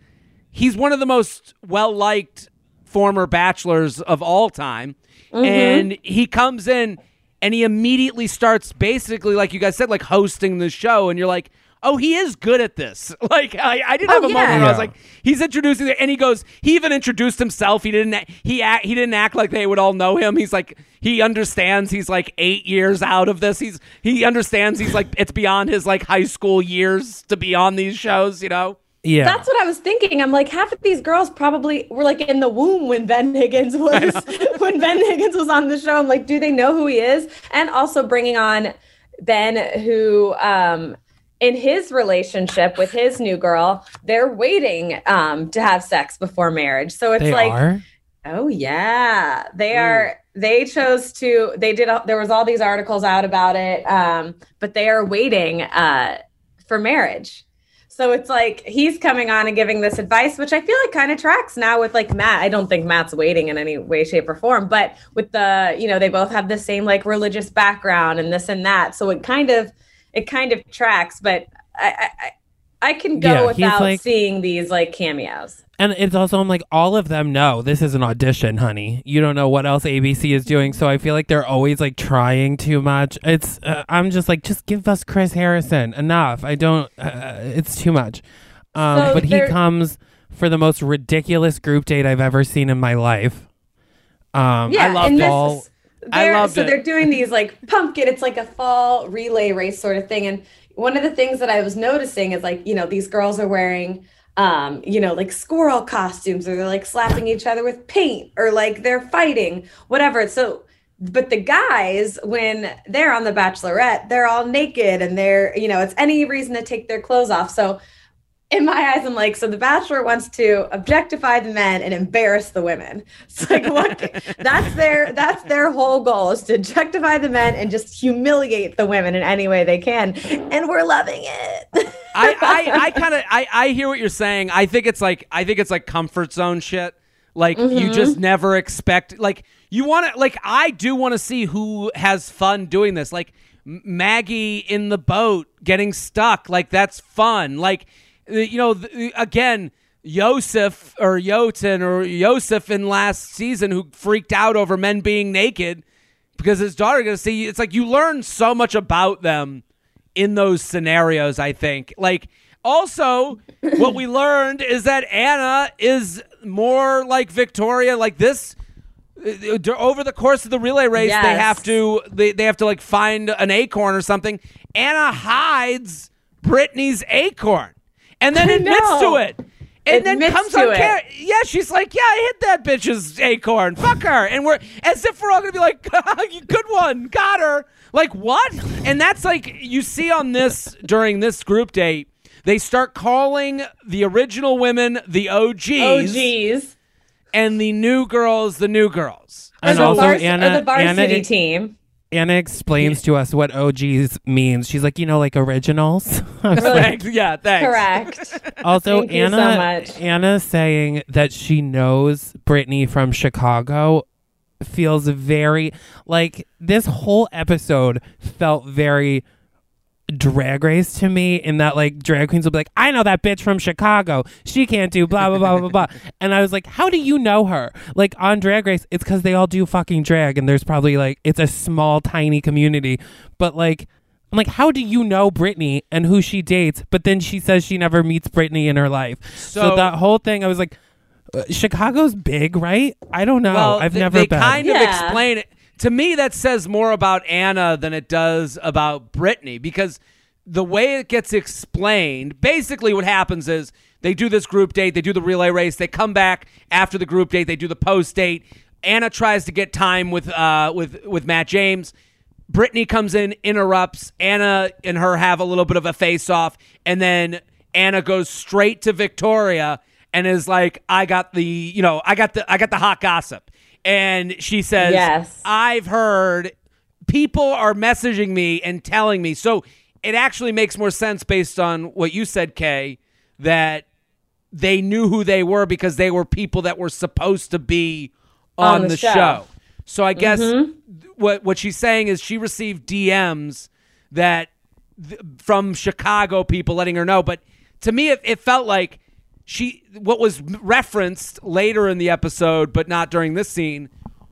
He's one of the most well liked former bachelors of all time and he comes in and he immediately starts basically like you guys said like hosting the show and you're like oh he is good at this like i, I did Oh, have a moment yeah. where i was like he's introducing it and he goes he even introduced himself he didn't he act, he didn't act like they would all know him he's like he understands he's like eight years out of this he's he understands he's like it's beyond his like high school years to be on these shows you know Yeah. That's what I was thinking. I'm like, half of these girls probably were like in the womb when Ben Higgins was when Ben Higgins was on the show. I'm like, do they know who he is? And also bringing on Ben, who um, in his relationship with his new girl, they're waiting um, to have sex before marriage. So it's they like, are. Oh yeah, they are. They chose to. They did. There was all these articles out about it, um, but they are waiting uh, for marriage. So it's like he's coming on and giving this advice, which I feel like kind of tracks now with like Matt. I don't think Matt's waiting in any way, shape, or form, but with the you know they both have the same like religious background and this and that, so it kind of it kind of tracks. But I I, I I can go Yeah, without like- seeing these like cameos. And it's also, I'm like, all of them know this is an audition, honey. You don't know what else ABC is doing. So I feel like they're always like trying too much. It's, uh, I'm just like, just give us Chris Harrison. Enough. I don't, uh, it's too much. Um, So but he comes for the most ridiculous group date I've ever seen in my life. Um, Yeah, loved and it. this Is- I they're- loved so it. they're doing these like pumpkin. It's like a fall relay race sort of thing. And one of the things that I was noticing is like you know these girls are wearing um you know like squirrel costumes or they're like slapping each other with paint or like they're fighting whatever. So. But the guys, when they're on the Bachelorette, they're all naked and they're, you know, it's any reason to take their clothes off. So in my eyes, I'm like, so the bachelor wants to objectify the men and embarrass the women. It's like what that's their that's their whole goal is to objectify the men and just humiliate the women in any way they can. And we're loving it. I, I, I kind of I, I hear what you're saying. I think it's like I think it's like comfort zone shit. Like you mm-hmm. just never expect like you want to like I do want to see who has fun doing this. Like Maggie in the boat getting stuck. Like that's fun. Like you know th- again Yosef or Yotin or Yosef in last season who freaked out over men being naked because his daughter going to see it's like you learn so much about them in those scenarios i think. Like also what we learned is that anna is more like victoria like this uh, uh, over the course of the relay race they have to they, they have to like find an acorn or something. Anna hides brittany's acorn and then admits to it. And then comes to on it. camera. Yeah, she's like, "Yeah, I hit that bitch's acorn. Fuck her." And we're as if we're all gonna be like, "Good one, got her." Like what? And that's like you see on this during this group date, they start calling the original women the OGs, geez. and the new girls the new girls. And or the also vars- Anna- the varsity Anna- team. Anna explains to us what OGs means. She's like, you know, like originals. I was like- Yeah, thanks. Correct. also, Thank you so Anna, much. Anna saying that she knows Brittany from Chicago feels very like this whole episode felt very drag race to me in that like drag queens will be like, I know that bitch from Chicago. She can't do blah blah blah blah blah. And I was like, How do you know her? Like on drag race, it's because they all do fucking drag and there's probably like it's a small, tiny community. But like I'm like, how do you know Brittany and who she dates? But then she says she never meets Brittany in her life. So, So- that whole thing, I was like, uh, Chicago's big, right? I don't know. Well, I've th- never they been. kind of explain it. To me, that says more about Anna than it does about Brittany because the way it gets explained, basically what happens is they do this group date, they do the relay race, they come back after the group date, they do the post date. Anna tries to get time with uh, with with Matt James. Brittany comes in, interrupts. Anna and her have a little bit of a face off, and then Anna goes straight to Victoria and is like, "I got the, you know, I got the, I got the hot gossip." And she says, Yes. I've heard people are messaging me and telling me." So it actually makes more sense based on what you said, Kay, that they knew who they were because they were people that were supposed to be on, On the the, show. show. So I guess mm-hmm. what what she's saying is she received DMs that th- from Chicago people letting her know, but to me it, it felt like she what was referenced later in the episode but not during this scene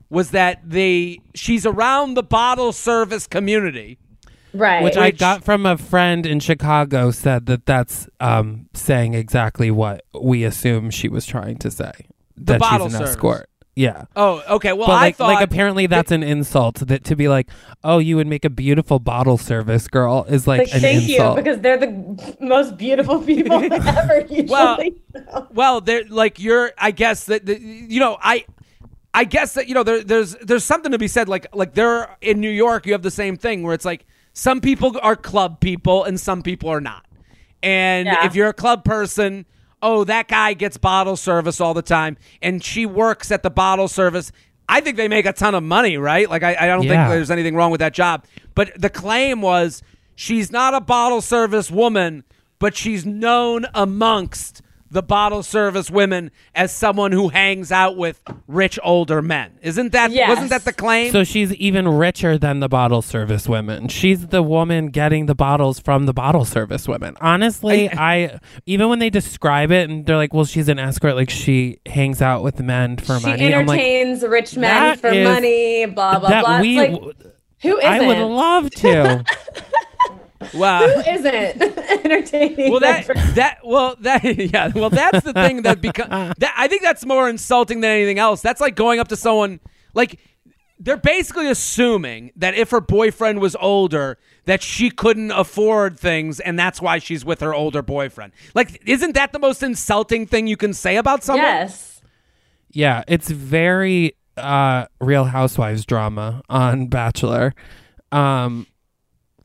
was that they she's around the bottle service community. Right. Which I got from a friend in Chicago said that that's um, saying exactly what we assume she was trying to say. that bottle she's an service. escort. Yeah. Oh, okay. Well, but I like, thought like apparently that's an insult that to be like, oh, you would make a beautiful bottle service girl is like, like, an thank insult. you because they're the most beautiful people ever. Usually. Well, well, there like you're. I guess that the, you know I. I guess that you know there, there's there's something to be said like like there in New York you have the same thing where it's like some people are club people and some people are not. And Yeah. if you're a club person, oh that guy gets bottle service all the time and she works at the bottle service. I think they make a ton of money, right? Like I, I don't Yeah. think there's anything wrong with that job. But the claim was she's not a bottle service woman, but she's known amongst the bottle service women as someone who hangs out with rich older men. Isn't that Yes. wasn't that the claim? So she's even richer than the bottle service women. She's the woman getting the bottles from the bottle service women. Honestly, I even when they describe it and they're like, "Well, she's an escort, like she hangs out with men for she money." I'm like, entertains rich men for is- money. Blah blah that blah. we, like, who isn't? I would love to. wow. who isn't entertaining? well that that well that yeah well that's the thing that become that I think that's more insulting than anything else. That's like going up to someone like they're basically assuming that if her boyfriend was older that she couldn't afford things and that's why she's with her older boyfriend. Like isn't that the most insulting thing you can say about someone? yes. Yeah, it's very uh Real Housewives drama on Bachelor. Um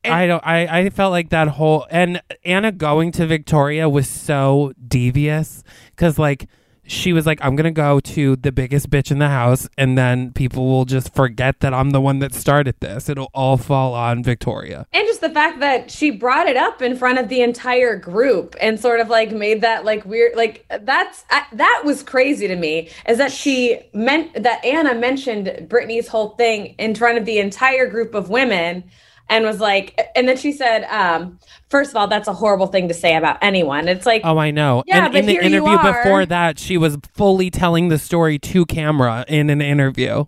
I don't I I felt like that whole and Anna going to Victoria was so devious cuz like she was like I'm to go to the biggest bitch in the house and then people will just forget that I'm the one that started this. It'll all fall on Victoria. And just the fact that she brought it up in front of the entire group and sort of like made that like weird, like that's I, that was crazy to me. Is that she meant that Anna mentioned Brittany's whole thing in front of the entire group of women and was like, and then she said, um, first of all, that's a horrible thing to say about anyone. It's like, Oh, I know. Yeah, and but in the here interview before that, she was fully telling the story to camera in an interview.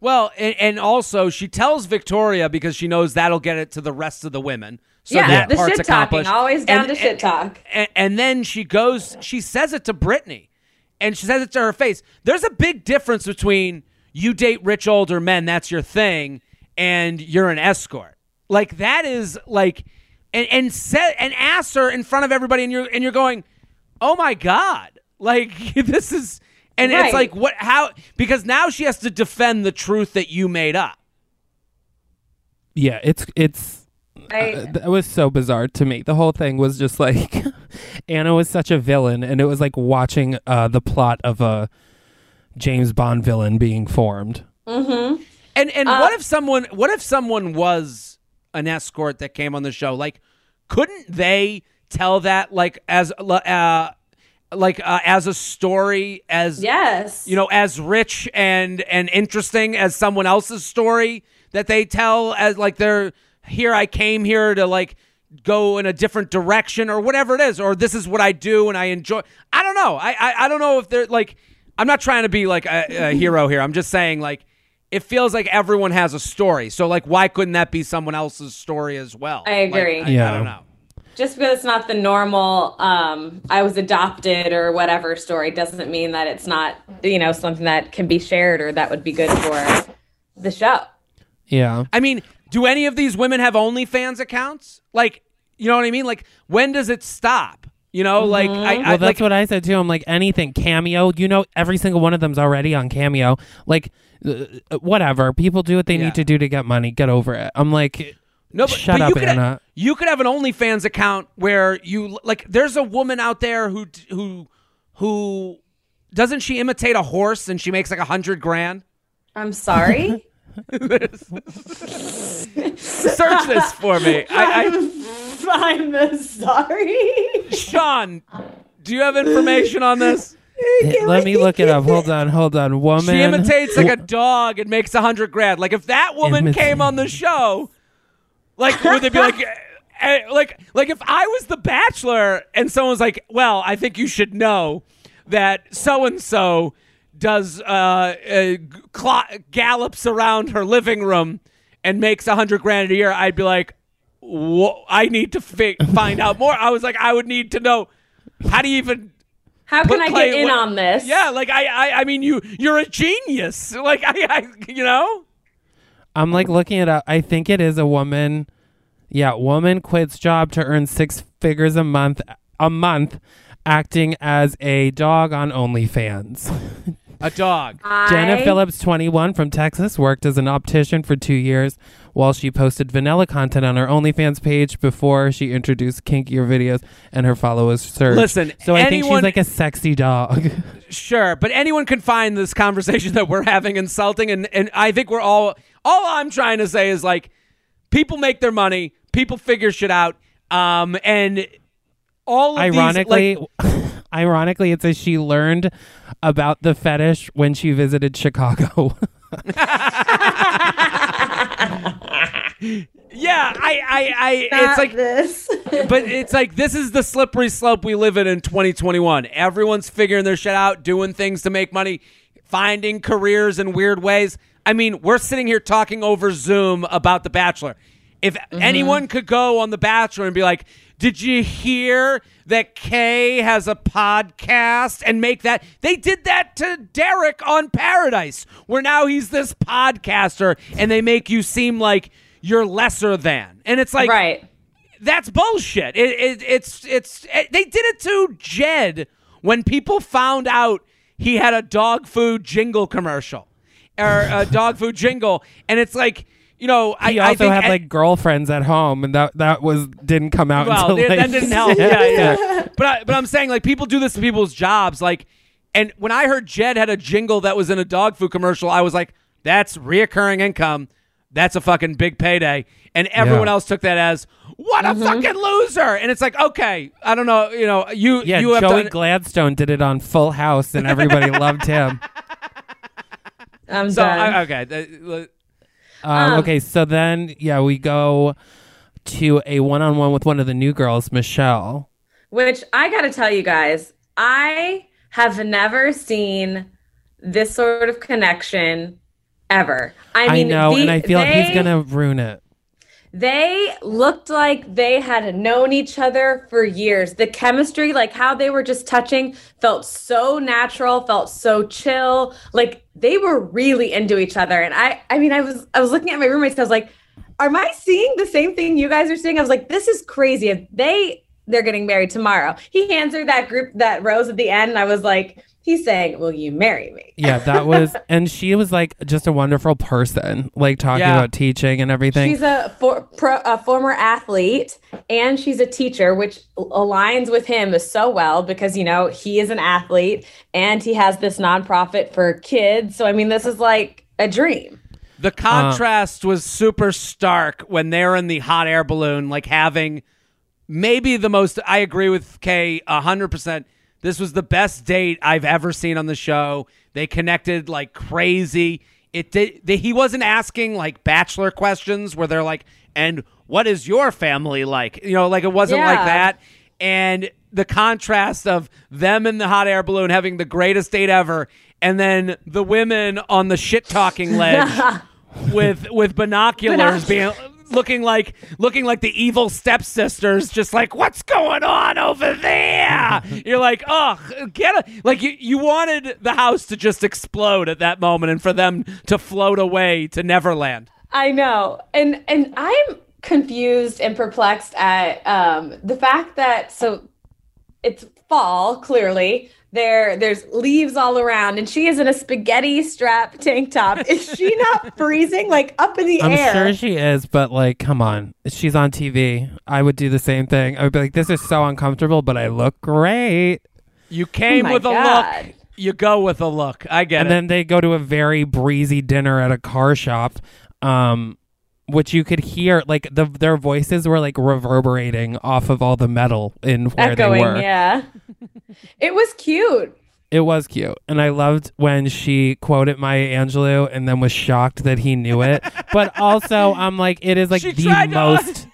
Well, and, and also she tells Victoria because she knows that'll get it to the rest of the women. So yeah, that the part's shit talking, always down And- to shit talk. and, and then she goes she says it to brittany and she says it to her face there's a big difference between you date rich older men that's your thing and you're an escort like that is like and and set and ask her in front of everybody, and you're and you're going, oh my god, like this is, and Right. it's like what how because now she has to defend the truth that you made up. Yeah, it's it's I, uh, that was so bizarre to me. The whole thing was just like Anna was such a villain, and it was like watching uh, the plot of a James Bond villain being formed. mm-hmm. And and Uh, what if someone what if someone was an escort that came on the show? Like, couldn't they tell that like as uh, like uh, as a story as Yes. you know as rich and and interesting as someone else's story that they tell as like they're here I came here to like go in a different direction or whatever it is or this is what I do and I enjoy I don't know I I, I don't know if they're like I'm not trying to be like a, a hero here I'm just saying like it feels like everyone has a story so like why couldn't that be someone else's story as well I agree. I, I Yeah. don't know Just because it's not the normal, um, I was adopted or whatever story doesn't mean that it's not, you know, something that can be shared or that would be good for the show. Yeah, I mean, do any of these women have OnlyFans accounts? Like, you know what I mean? Like, when does it stop? You know, like I, I well, that's like, what I said too. I'm like anything Cameo. You know, every single one of them's already on Cameo. Like, Uh, uh, whatever. People do what they Yeah. need to do to get money. Get over it. I'm like, no, but, shut but up, you could, Anna. you could have an OnlyFans account where you like. There's a woman out there who who who doesn't she imitate a horse and she makes like a hundred grand. I'm sorry. Search this for me. I, I'm sorry. Sean, do you have information on this? Let me look it up. Hold on, hold on. Woman. She imitates like a dog and makes a hundred grand. Like if that woman Imitate- came on the show, like would they be like, eh, like, like if I was the Bachelor and someone's like, well, I think you should know that so and so does uh, uh cl- gallops around her living room and makes a hundred grand a year, I'd be like, Wha I need to fi- find out more. I was like, I would need to know how do you even How can I get in what- on this? yeah, like I, I, I mean, you, you're a genius. Like I, I, you know, I'm like looking it up. I think it is a woman. Yeah, woman quits job to earn six figures a month. A month, acting as a dog on OnlyFans. a dog. Jenna Phillips, 21, from Texas, worked as an optician for two years while she posted vanilla content on her OnlyFans page before she introduced kinkier videos and her followers surged. Listen, so I think she's like a sexy dog. Sure, but anyone can find this conversation that we're having insulting, and and I think we're all. All I'm trying to say is like, people make their money, people figure shit out, um, and all of ironically, these, like, ironically, it says she learned about the fetish when she visited Chicago. Yeah, I, I, I, it's like this. but it's like this is the slippery slope we live in in 2021. Everyone's figuring their shit out, doing things to make money, finding careers in weird ways. I mean, we're sitting here talking over Zoom about The Bachelor. If Mm-hmm. anyone could go on The Bachelor and be like, "Did you hear that Kay has a podcast?" and make that they did that to Derek on Paradise, where now he's this podcaster, and they make you seem like you're lesser than, and it's like right. that's bullshit. It, it, it's it's it, they did it to Jed when people found out he had a dog food jingle commercial or a dog food jingle, and it's like you know I, he I also think had like girlfriends at home, and that that was didn't come out well until that, like, that didn't help. yeah, yeah. But I, but I'm saying like people do this to people's jobs, like. And when I heard Jed had a jingle that was in a dog food commercial, I was like, "That's reoccurring income. That's a fucking big payday." And everyone Yeah. else took that as, "What a fucking loser!" And it's like, okay, I don't know, you know, you Yeah, you have Joey done. Gladstone did it on Full House, and everybody loved him. I'm so done. I, okay, th- Um, Um, okay, so then yeah, we go to a one-on-one with one of the new girls, Michelle. Which I got to tell you guys, I have never seen this sort of connection ever. I mean, I, know, the- and I feel like he's gonna ruin it. They looked like they had known each other for years. The chemistry, like how they were just touching, felt so natural, felt so chill. Like they were really into each other. And I I mean, I was I was looking at my roommates, I was like, am I seeing the same thing you guys are seeing? I was like, this is crazy. If they they're getting married tomorrow. He hands her that group that rose at the end, and I was like, he's saying, "Will you marry me?" Yeah, that was, and she was like just a wonderful person, like talking Yeah. about teaching and everything. She's a, for, pro, a former athlete and she's a teacher, which aligns with him so well because, you know, he is an athlete and he has this nonprofit for kids. So, I mean, this is like a dream. The uh, contrast was super stark when they're in the hot air balloon, like having maybe the most. I agree with Kay hundred percent. This was the best date I've ever seen on the show. They connected like crazy. It did. They, he wasn't asking like bachelor questions where they're like, "And what is your family like?" You know, like it wasn't like that. And the contrast of them in the hot air balloon having the greatest date ever, and then the women on the shit talking ledge with with binoculars being looking like looking like the evil stepsisters just like what's going on over there you're like oh get a like you you wanted the house to just explode at that moment and for them to float away to neverland I know. And and I'm confused and perplexed at um the fact that so it's fall clearly. There there's leaves all around and she is in a spaghetti strap tank top. Is she not freezing like up in the air? I'm sure she is, but like, come on, she's on TV. I would do the same thing. I would be like, this is so uncomfortable, but I look great. you came Oh my with a look you go with a look i get and it then they go to a very breezy dinner at a car shop um which you could hear like the their voices were like reverberating off of all the metal in where Echoing, they were yeah. it was cute. it was cute and i loved when she quoted maya angelou and then was shocked that he knew it but also i'm like it is like She the tried to- most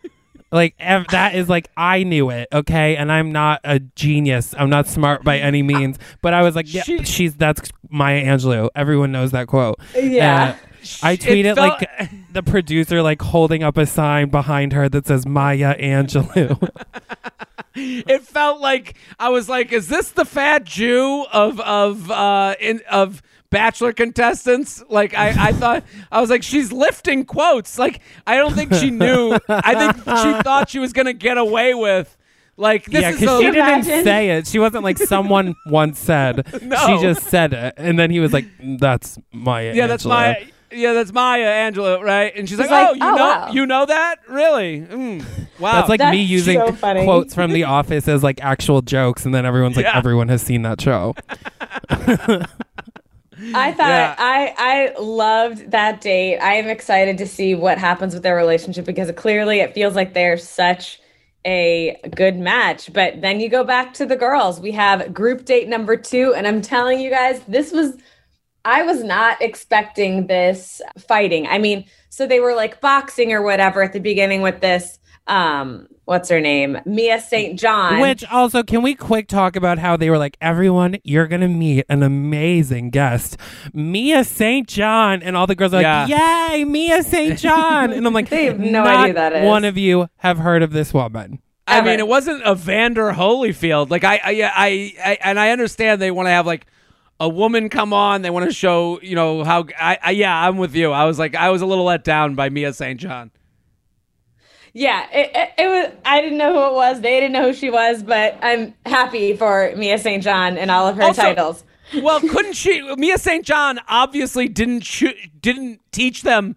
like ev- that is like I knew it, okay, and I'm not a genius. I'm not smart by any means, but I was like, yeah, She- she's that's Maya Angelou. Everyone knows that quote. Yeah. Uh, I It tweeted felt- like the producer like holding up a sign behind her that says Maya Angelou. it felt like I was like, is this the fat Jew of of uh in of bachelor contestants? Like I, I thought I was like, she's lifting quotes. Like I don't think she knew. I think she thought she was gonna get away with like this yeah, is because a, she didn't Imagine. say it. She wasn't like someone once said. No. She just said it, and then he was like, "That's Maya." yeah, that's my yeah, that's Maya Angelou, right? And she's like, like, oh, you "Oh, know, wow." you know that, really? Mm, wow, That's like me using so quotes from The Office as like actual jokes, and then everyone's like, Yeah. everyone has seen that show. I thought Yeah. I I loved that date. I am excited to see what happens with their relationship because clearly it feels like they're such a good match. But then you go back to the girls. We have group date number 2 and I'm telling you guys this was I was not expecting this fighting. I mean, so they were like boxing or whatever at the beginning with this um what's her name? Mia St. John. Which also, can we quick talk about how they were like, everyone, you're gonna meet an amazing guest, Mia St. John, and all the girls are like, yay, Mia St. John, and I'm like, They have no not idea who that is. One of you have heard of this woman. I mean, it wasn't a Vander Holyfield. Like I, I, I, I and I understand they want to have like a woman come on. They want to show, you know, how. I, I, yeah, I'm with you. I was like, I was a little let down by Mia St. John. Yeah, it, it, it was. I didn't know who it was. They didn't know who she was, but I'm happy for Mia St. John and all of her Also- titles. Well, couldn't she? Mia St. John obviously didn't didn't teach them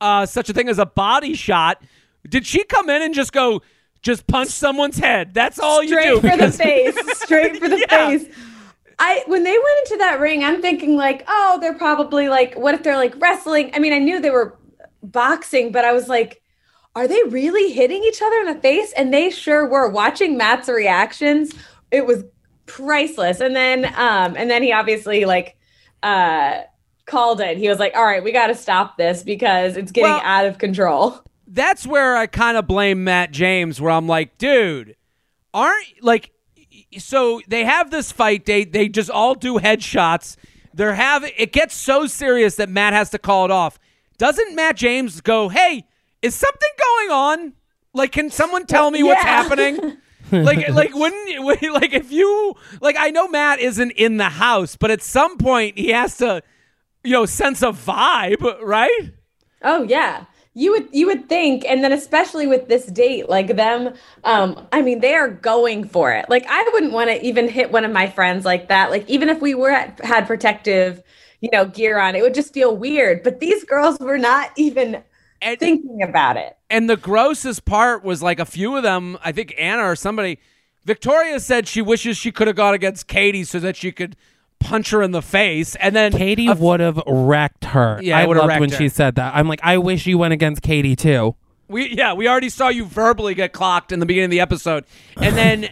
uh, such a thing as a body shot. Did she come in and just go, just punch someone's head? That's all you Straight do. for the face. Straight for the Yeah. face. I when they went into that ring, I'm thinking like, oh, they're probably like, what if they're like wrestling? I mean, I knew they were boxing, but I was like, are they really hitting each other in the face? And they sure were. Watching Matt's reactions, it was priceless. And then, um, and then he obviously like, uh, called it. He was like, all right, we got to stop this because it's getting Well- out of control. that's where I kind of blame Matt James, where I'm like, dude, aren't like, so they have this fight date. They just all do headshots. They're having it gets so serious that Matt has to call it off. Doesn't Matt James go, hey, is something going on? Like, can someone tell me what's happening? like, like wouldn't you- like if you like? I know Matt isn't in the house, but at some point he has to, you know, sense a vibe, right? Oh yeah. You would you would think and then especially with this date like them um i mean they are going for it. Like i wouldn't want to even hit one of my friends like that. Like even if we were at, had protective you know gear on it would just feel weird. But these girls were not even And- thinking about it. And the grossest part was like a few of them, I think Anna or somebody, Victoria said she wishes she could have gone against Katie so that she could punch her in the face. And then Katie a f- would have wrecked her. Yeah, I would've loved wrecked when her. she said that. I'm like, I wish you went against Katie too. We yeah, we already saw you verbally get clocked in the beginning of the episode. And then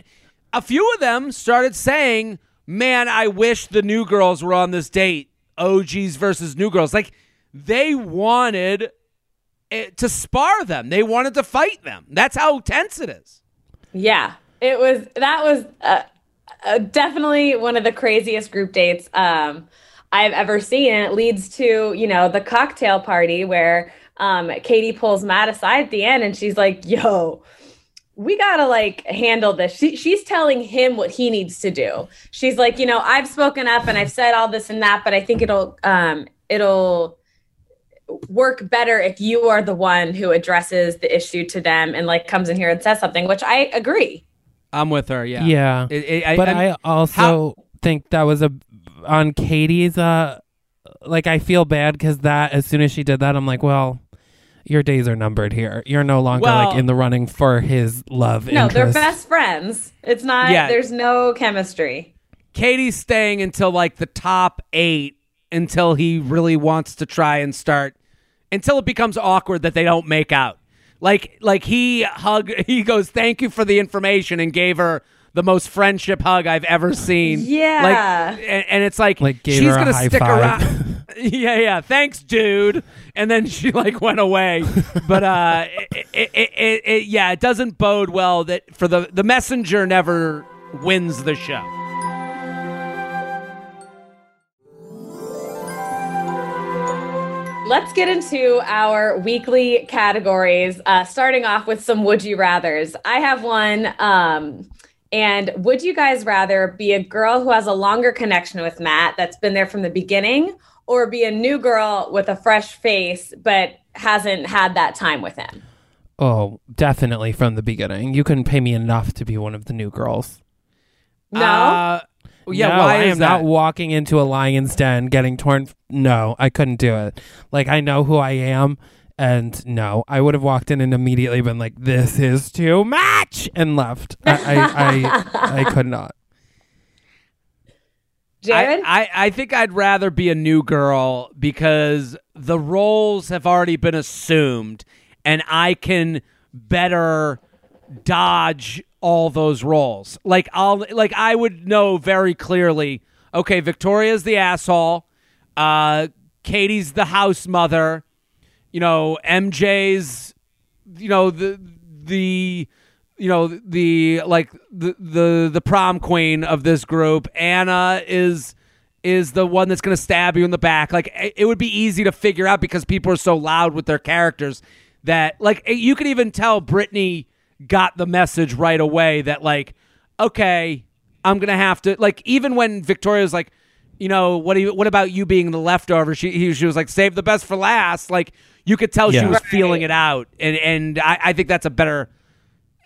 a few of them started saying, "Man, I wish the new girls were on this date. OGs versus new girls." Like they wanted it to spar them. They wanted to fight them. That's how tense it is. Yeah, it was. That was uh, uh, definitely one of the craziest group dates um, I've ever seen. And it leads to you know the cocktail party where um, Katie pulls Matt aside at the end, and she's like, "Yo." We gotta like handle this. She, she's telling him what he needs to do. She's like, you know, I've spoken up and I've said all this and that, but I think it'll um it'll work better if you are the one who addresses the issue to them and like comes in here and says something, which I agree. I'm with her. Yeah. Yeah. It- it- I- but I'm- I also think that was a on Katie's uh like I feel bad because that as soon as she did that I'm like well your days are numbered here you're no longer Well- like in the running for his love No, they're best friends. It's not. Yeah. There's no chemistry. Katie's staying until like the top eight until he really wants to try and start until it becomes awkward that they don't make out. Like like he hug he goes, Thank you for the information and gave her the most friendship hug I've ever seen. Yeah. Like and, and it's like, Like, gave she's her gonna high stick five. around. yeah, yeah. Thanks, dude. And then she like went away. But uh it, it, it, it, it yeah, it doesn't bode well that for the the messenger never wins the show. Let's get into our weekly categories, uh, starting off with some would you rathers. I have one. Um, and would you guys rather be a girl who has a longer connection with Matt that's been there from the beginning, or be a new girl with a fresh face but hasn't had that time with him? oh definitely from the beginning you couldn't pay me enough to be one of the new girls No. Uh, yeah, no, why I am that? not walking into a lion's den getting torn. No, I couldn't do it. Like I know who I am, and no, I would have walked in and immediately been like, "This is too much," and left. I, I, I, I could not. Jared? I, I, I think I'd rather be a new girl because the roles have already been assumed and I can better dodge all those roles. Like I'll like I would know very clearly, okay, Victoria's the asshole, uh Katie's the house mother, you know, MJ's you know the the you know the like the the the prom queen of this group anna is is the one that's going to stab you in the back like it would be easy to figure out because people are so loud with their characters that like you could even tell brittany got the message right away that like okay i'm going to have to like even when victoria's like you know what do you, what about you being the leftover? She he, she was like save the best for last. Like you could tell she Yeah. was feeling it out. And and I, I think that's a better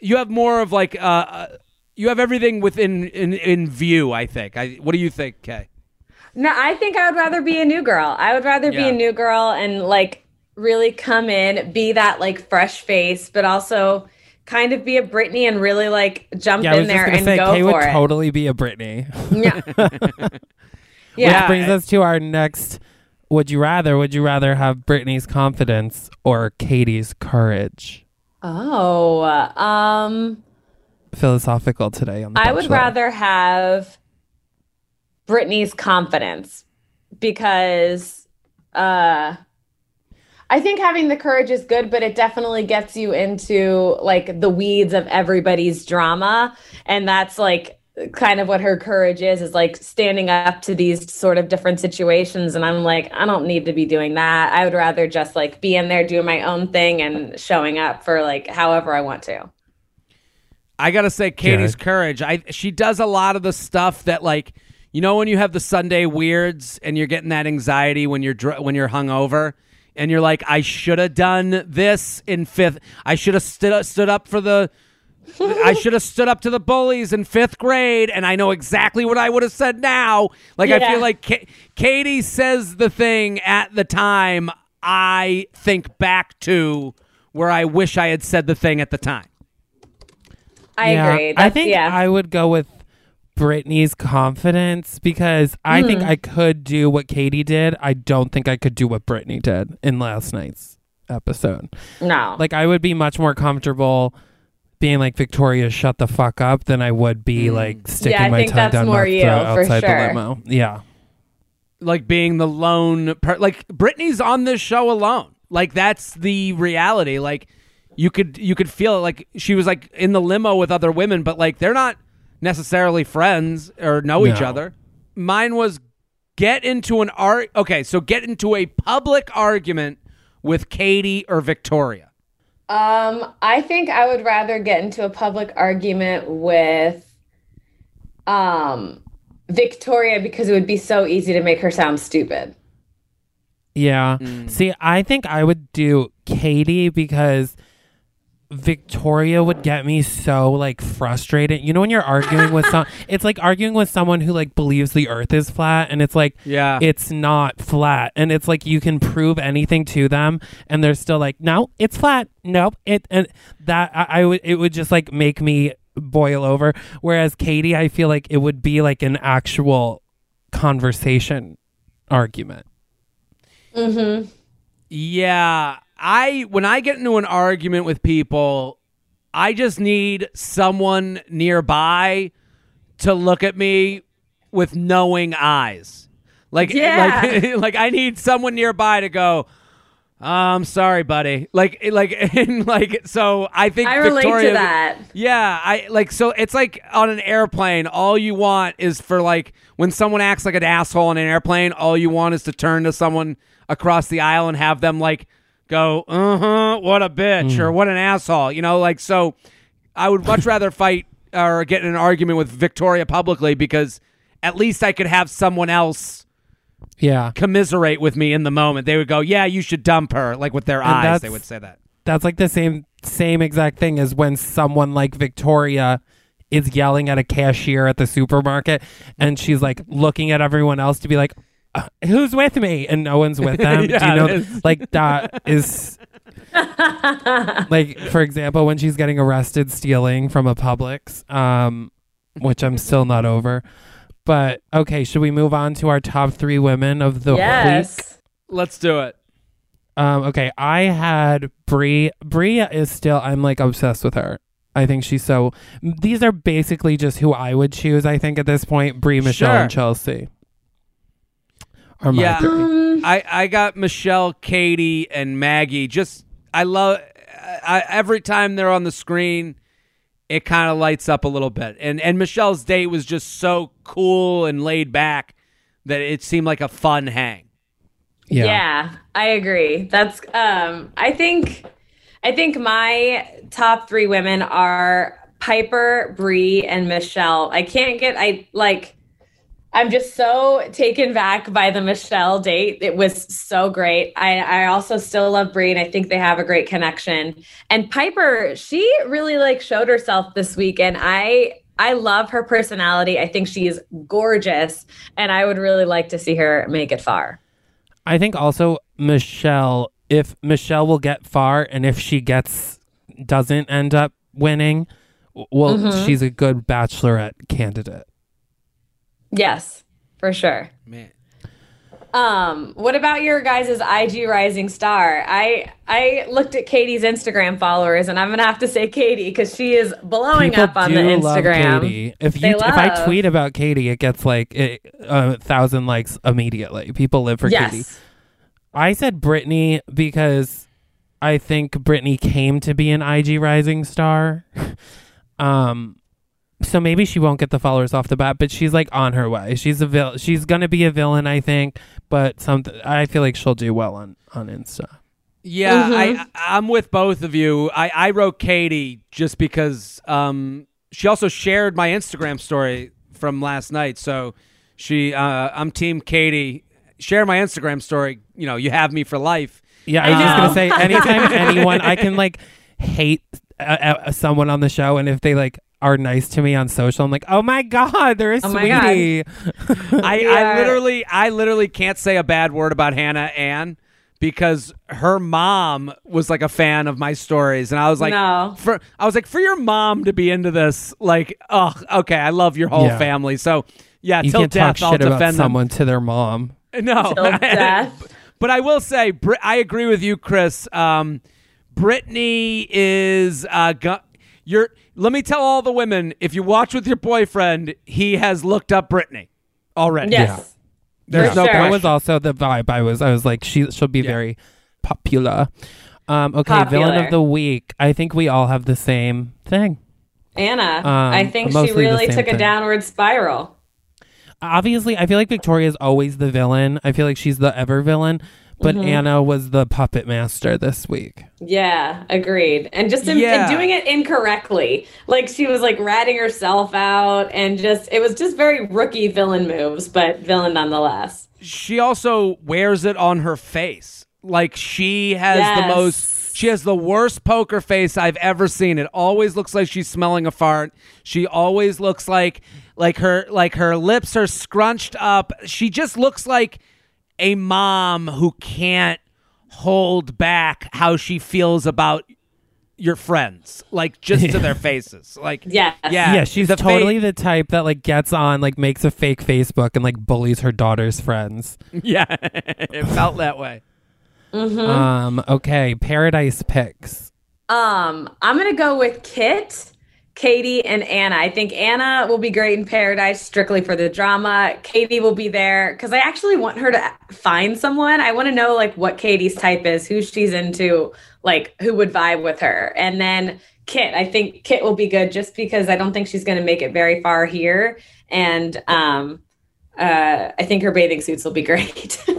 you have more of like uh, uh you have everything within in, in view i think. I what do you think kay? No, I think I would rather be a new girl. I would rather be a new girl and like really come in, be that like fresh face, but also kind of be a Brittany and really like jump Yeah, in there and say go Kay for would it. totally be a Brittany. yeah. Yeah. Which brings us to our next. Would you rather? Would you rather have Brittany's confidence or Katie's courage? Oh, um, Philosophical today on the I would rather have Brittany's confidence because uh I think having the courage is good, but it definitely gets you into like the weeds of everybody's drama. And that's like kind of what her courage is, is like standing up to these sort of different situations. And I'm like, I don't need to be doing that. I would rather just like be in there doing my own thing and showing up for like however I want to. i gotta say katie's Jared. courage i she does a lot of the stuff that like you know when you have the sunday weirds and you're getting that anxiety when you're dr- when you're hungover and you're like, I should have done this in fifth. I should have stood stood up for the. I should have stood up to the bullies in fifth grade, and I know exactly what I would have said now. Like I feel like Ka- Katie says the thing at the time. I think back to where I wish I had said the thing at the time. I Yeah, agree. I think yeah. I would go with Brittany's confidence because I think Hmm. I could do what Katie did. I don't think I could do what Brittany did in last night's episode. no. Like I would be much more comfortable being like Victoria, shut the fuck up, than I would be like sticking Hmm. Yeah, my tongue down more my throat for outside sure. the limo. Yeah, like being the lone per- like Brittany's on this show alone. Like that's the reality. Like you could you could feel it like she was like in the limo with other women, but like they're not necessarily friends or know each other. Mine was get into an art okay, so get into a public argument with Katie or Victoria. Um, I think I would rather get into a public argument with um Victoria because it would be so easy to make her sound stupid. yeah. Hmm. See, I think I would do Katie because. Victoria would get me so like frustrated. You know when you're arguing with some it's like arguing with someone who like believes the earth is flat and it's like Yeah. it's not flat and it's like you can prove anything to them and they're still like no it's flat nope it and that I, I would it would just like make me boil over whereas katie i feel like it would be like an actual conversation argument Mhm. Yeah, I when I get into an argument with people, I just need someone nearby to look at me with knowing eyes. Like Yeah. like like I need someone nearby to go "Oh, I'm sorry, buddy. Like, like, and like, so I think I relate Victoria, to that. Yeah, I like so it's like on an airplane, all you want is for like when someone acts like an asshole on an airplane, all you want is to turn to someone across the aisle and have them like go, "Uh-huh, what a bitch or what an asshole." You know, like so I would much rather fight or get in an argument with Victoria publicly because at least I could have someone else Yeah. commiserate with me in the moment. They would go, "Yeah, you should dump her," like with their And eyes. They would say that. That's like the same same exact thing as when someone like Victoria is yelling at a cashier at the supermarket and she's like looking at everyone else to be like "Uh, who's with me and no one's with them do you know it is. like that is like for example when she's getting arrested stealing from a Publix um which I'm still not over but okay should we move on to our top 3 women of the week yes. Let's do it. um, okay, I had Brie. Brie is still. I'm like obsessed with her. I think she's so. These are basically just who I would choose. I think at this point, Brie, Michelle, Sure. and Chelsea are my Yeah. three. Um, I, I got Michelle, Katie, and Maggie. Just I love I, every time they're on the screen, it kind of lights up a little bit. And and Michelle's date was just so cool and laid back that it seemed like a fun hang. Yeah. Yeah. I agree. That's um I think I think my top 3 women are Piper, Bree, and Michelle. I can't get I like I'm just so taken back by the Michelle date. It was so great. I, I also still love Brie and I think they have a great connection. And Piper, she really like showed herself this week and I I love her personality. I think she is gorgeous and I would really like to see her make it far. I think also Michelle. If Michelle will get far, and if she gets doesn't end up winning, well, Mm-hmm. she's a good bachelorette candidate. Yes, for sure. Man. Um, what about your guys' IG rising star? I I looked at Katie's Instagram followers, and I'm gonna have to say Katie because she is blowing People up on do the love Instagram. Katie. If you if I tweet about Katie, it gets like it, a thousand likes immediately. People live for Katie. I said Brittany because I think Brittany came to be an IG rising star. um so maybe she won't get the followers off the bat, but she's like on her way. She's a vil- she's going to be a villain, I think, but something I feel like she'll do well on on Insta. Yeah, I I'm with both of you. I I wrote Katie just because um she also shared my Instagram story from last night. So she uh I'm team Katie. Share my Instagram story, you know, you have me for life. Yeah, I was I just gonna say anytime anyone I can like hate uh, uh, someone on the show, and if they like are nice to me on social, I'm like, oh my god, they're a Oh my God. sweetie. I, Yeah. I literally I literally can't say a bad word about Hannah Ann because her mom was like a fan of my stories and I was like No. for I was like for your mom to be into this like oh okay I love your whole Yeah. family so yeah you till can talk death I'll about defend them someone to their mom. no Till death. but I will say I agree with you Chris um Brittany is uh gu- you're let me tell all the women if you watch with your boyfriend he has looked up Brittany already Yes. There's For no sure. That was also the vibe. I was I was like, she she'll be very popular. Um, okay, villain of the week. I think we all have the same thing. Anna, I think she really same took a downward spiral. Obviously, I feel like Victoria is always the villain. I feel like she's the ever villain, but Mm-hmm. Anna was the puppet master this week. Yeah, agreed. And just in, Yeah. and doing it incorrectly. Like she was like ratting herself out and just it was just very rookie villain moves, but villain nonetheless. she also wears it on her face. Like she has the most she has the worst poker face I've ever seen. It always looks like she's smelling a fart. She always looks like like her like her lips are scrunched up. She just looks like a mom who can't hold back how she feels about your friends, like just to their faces. Like Yes. yeah, yeah, she's the fa- totally the type that like gets on, like makes a fake Facebook and like bullies her daughter's friends. yeah. it felt that way. Mm-hmm. Um, okay, Paradise picks. Um, I'm gonna go with Kit, Katie, and Anna. I think Anna will be great in Paradise strictly for the drama. Katie will be there because I actually want her to find someone. I want to know like what Katie's type is, who she's into, like who would vibe with her. And then Kit, I think Kit will be good just because I don't think she's gonna make it very far here. And um uh I think her bathing suits will be great.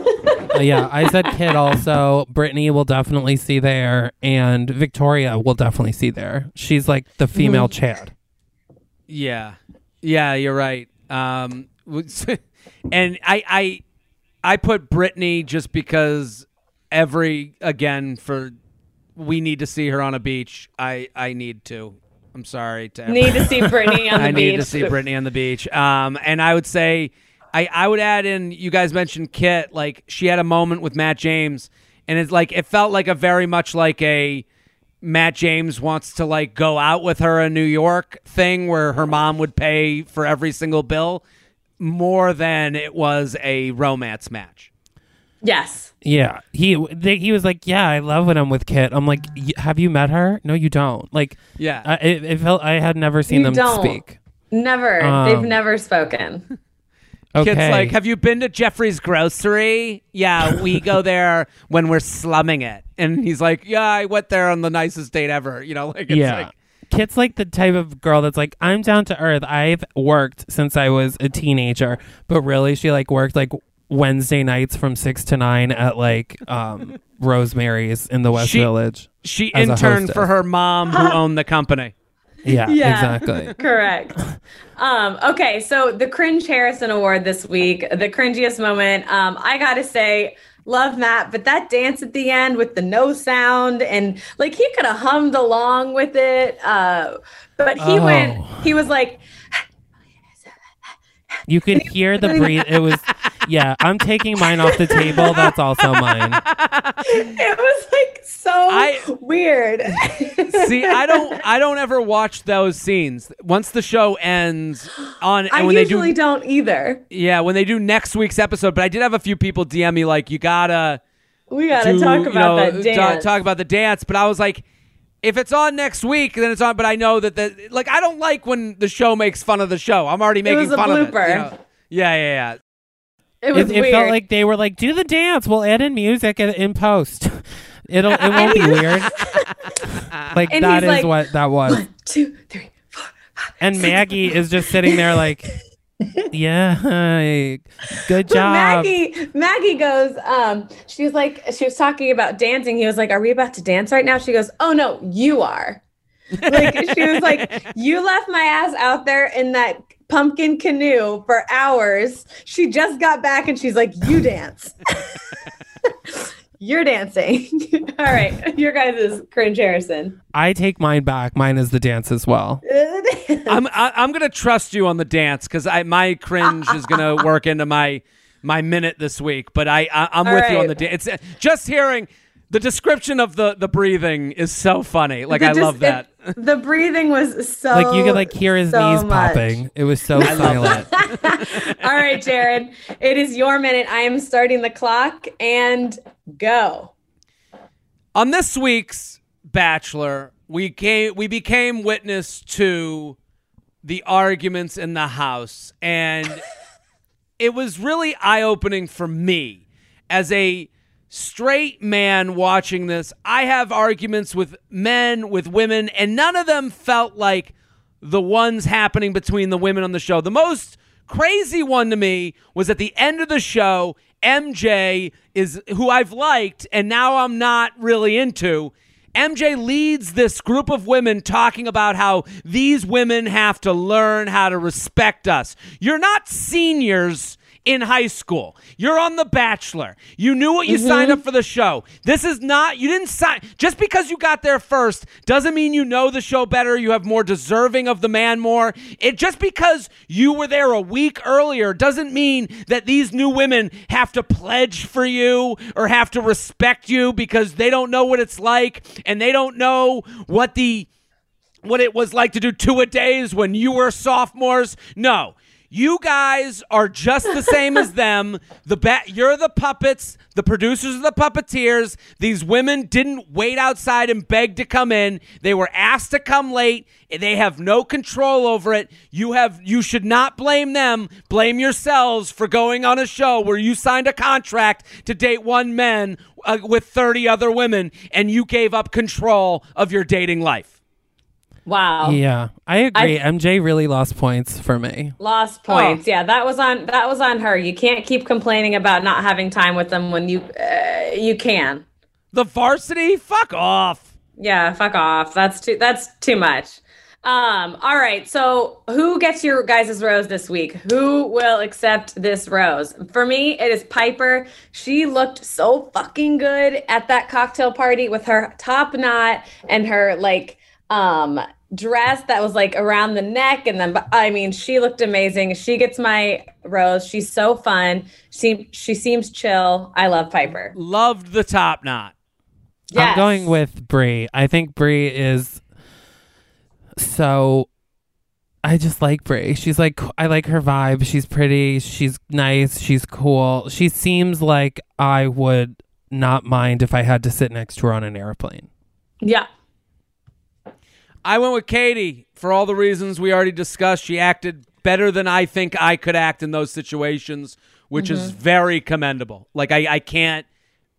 Uh, yeah, I said Kit also. Brittany will definitely see there, and Victoria will definitely see there. She's like the female Mm-hmm. Chad. Yeah, yeah, you're right. Um, and I, I, I put Brittany just because every again for we need to see her on a beach. I, I need to. I'm sorry to. Need to see Brittany on the I beach. I need to see Brittany on the beach. Um, and I would say, I, I would add in. You guys mentioned Kit. Like she had a moment with Matt James, and it's like it felt like a very much like a Matt James wants to like go out with her in New York thing, where her mom would pay for every single bill, more than it was a romance match. Yes. Yeah, he they, he was like, yeah, I love when I'm with Kit. I'm like, "Y- have you met her? No, you don't. Like, Yeah. I, it, it felt I had never seen You them don't. speak. Never. Um, They've never spoken. Okay, Kit's like, have you been to Jeffrey's Grocery? Yeah, we go there when we're slumming it. And he's like, yeah, I went there on the nicest date ever. You know, like, it's yeah. like, Kit's like the type of girl that's like, I'm down to earth. I've worked since I was a teenager, but really, she like worked like Wednesday nights from six to nine at like um, Rosemary's in the West She- Village. she interned for her mom who owned the company. Yeah, Yeah. exactly. Correct. Um, okay, so the Cringe Harrison Award this week, the cringiest moment. Um, I gotta say, love Matt, but that dance at the end with the no sound and like he could have hummed along with it. Uh, but he Oh. went, he was like, You could hear the breathe. It was, yeah. I'm taking mine off the table. That's also mine. it was like so I- weird. See, I don't, I don't ever watch those scenes. Once the show ends on, and I when they usually do, don't either. yeah, when they do next week's episode. But I did have a few people DM me like, you gotta We gotta do, talk you about know, that dance. talk about the dance. But I was like, if it's on next week, then it's on. But I know that the like, I don't like when the show makes fun of the show. I'm already making was a fun of it. blooper. you know? Yeah, yeah, yeah. it was It, it felt like they were like, do the dance. We'll add in music in, in post. It'll it won't be weird. Like And that he's is like, what that was. Two, three, four. And Maggie is just sitting there like, yeah, good job. Maggie, Maggie goes, um, she was like, she was talking about dancing. He was like, Are we about to dance right now? She goes, Oh no, you are. Like she was like, You left my ass out there in that pumpkin canoe for hours. She just got back and she's like, You dance. You're dancing. All right. Your guys is cringe Harrison. I take mine back. Mine is the dance as well. I'm I, I'm gonna trust you on the dance because I my cringe is gonna work into my my minute this week. But I, I I'm All with you on the dance. It's just hearing the description of the the breathing is so funny. Like The I just- love that. It- the breathing was so like you could like hear his so knees much. popping. It was so silent. All right, Jared. It is your minute. I am starting the clock and go. On this week's Bachelor, we came we became witness to the arguments in the house and it was really eye-opening for me as a straight man watching this. I have arguments with men, with women, and none of them felt like the ones happening between the women on the show. The most crazy one to me was at the end of the show, MJ is who I've liked and now I'm not really into. MJ leads this group of women talking about how these women have to learn how to respect us. You're not seniors in high school. You're on The Bachelor. You knew what you mm-hmm. signed up for the show. This is not, you didn't sign, just because you got there first doesn't mean you know the show better. You have more deserving of the man more. It just because you were there a week earlier doesn't mean that these new women have to pledge for you or have to respect you because they don't know what it's like and they don't know what the what it was like to do two a days when you were sophomores. No. You guys are just the same as them. The ba- you're the puppets. The producers are the puppeteers. These women didn't wait outside and beg to come in. They were asked to come late. They have no control over it. You have you should not blame them. Blame yourselves for going on a show where you signed a contract to date one man uh, with 30 other women and you gave up control of your dating life. Wow. Yeah, I agree. MJ really lost points for me. Lost points. Yeah, that was on that was on her. You can't keep complaining about not having time with them when you uh, you can. The varsity? Fuck off. Yeah, fuck off. That's too that's too much. Um, all right. So who gets your guys' rose this week? Who will accept this rose? For me, it is Piper. She looked so fucking good at that cocktail party with her top knot and her like um dress that was like around the neck and then I mean she looked amazing. She gets my rose. She's so fun. She she seems chill. I love Piper. Loved the top knot. I'm going with Brie. I think Brie is so. I just like Brie. She's like I like her vibe. She's pretty. She's nice. She's cool. She seems like I would not mind if I had to sit next to her on an airplane. Yeah. I went with Katie for all the reasons we already discussed. She acted better than I think I could act in those situations, which is mm-hmm. very commendable. Like I, I can't.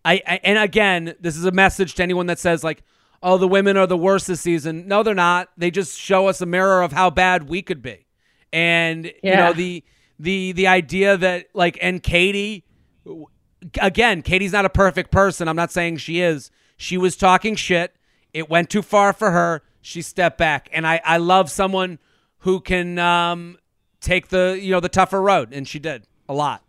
I, I and again, this is a message to anyone that says like, "Oh, the women are the worst this season." No, they're not. They just show us a mirror of how bad we could be, and you know the the the idea that like and Katie again, Katie's not a perfect person. I'm not saying she is. She was talking shit. It went too far for her. She stepped back, and I I love someone who can um take the you know the tougher road, and she did a lot.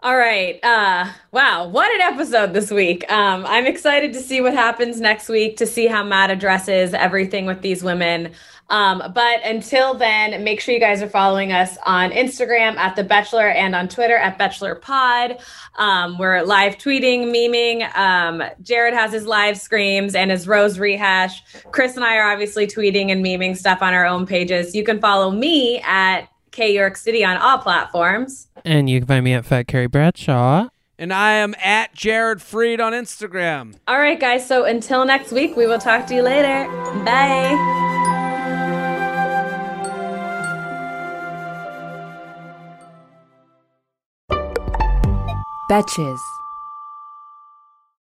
All right. Uh wow, what an episode this week. Um I'm excited to see what happens next week to see how Matt addresses everything with these women. Um but until then, make sure you guys are following us on Instagram at The Bachelor and on Twitter at Bachelor Pod. Um we're live tweeting, memeing. Um Jared has his live screams and his rose rehash. Chris and I are obviously tweeting and memeing stuff on our own pages. You can follow me at K York City on all platforms. And you can find me at Fat Carrie Bradshaw. And I am at Jared Freid on Instagram. All right, guys. So until next week, we will talk to you later. Bye. Betches.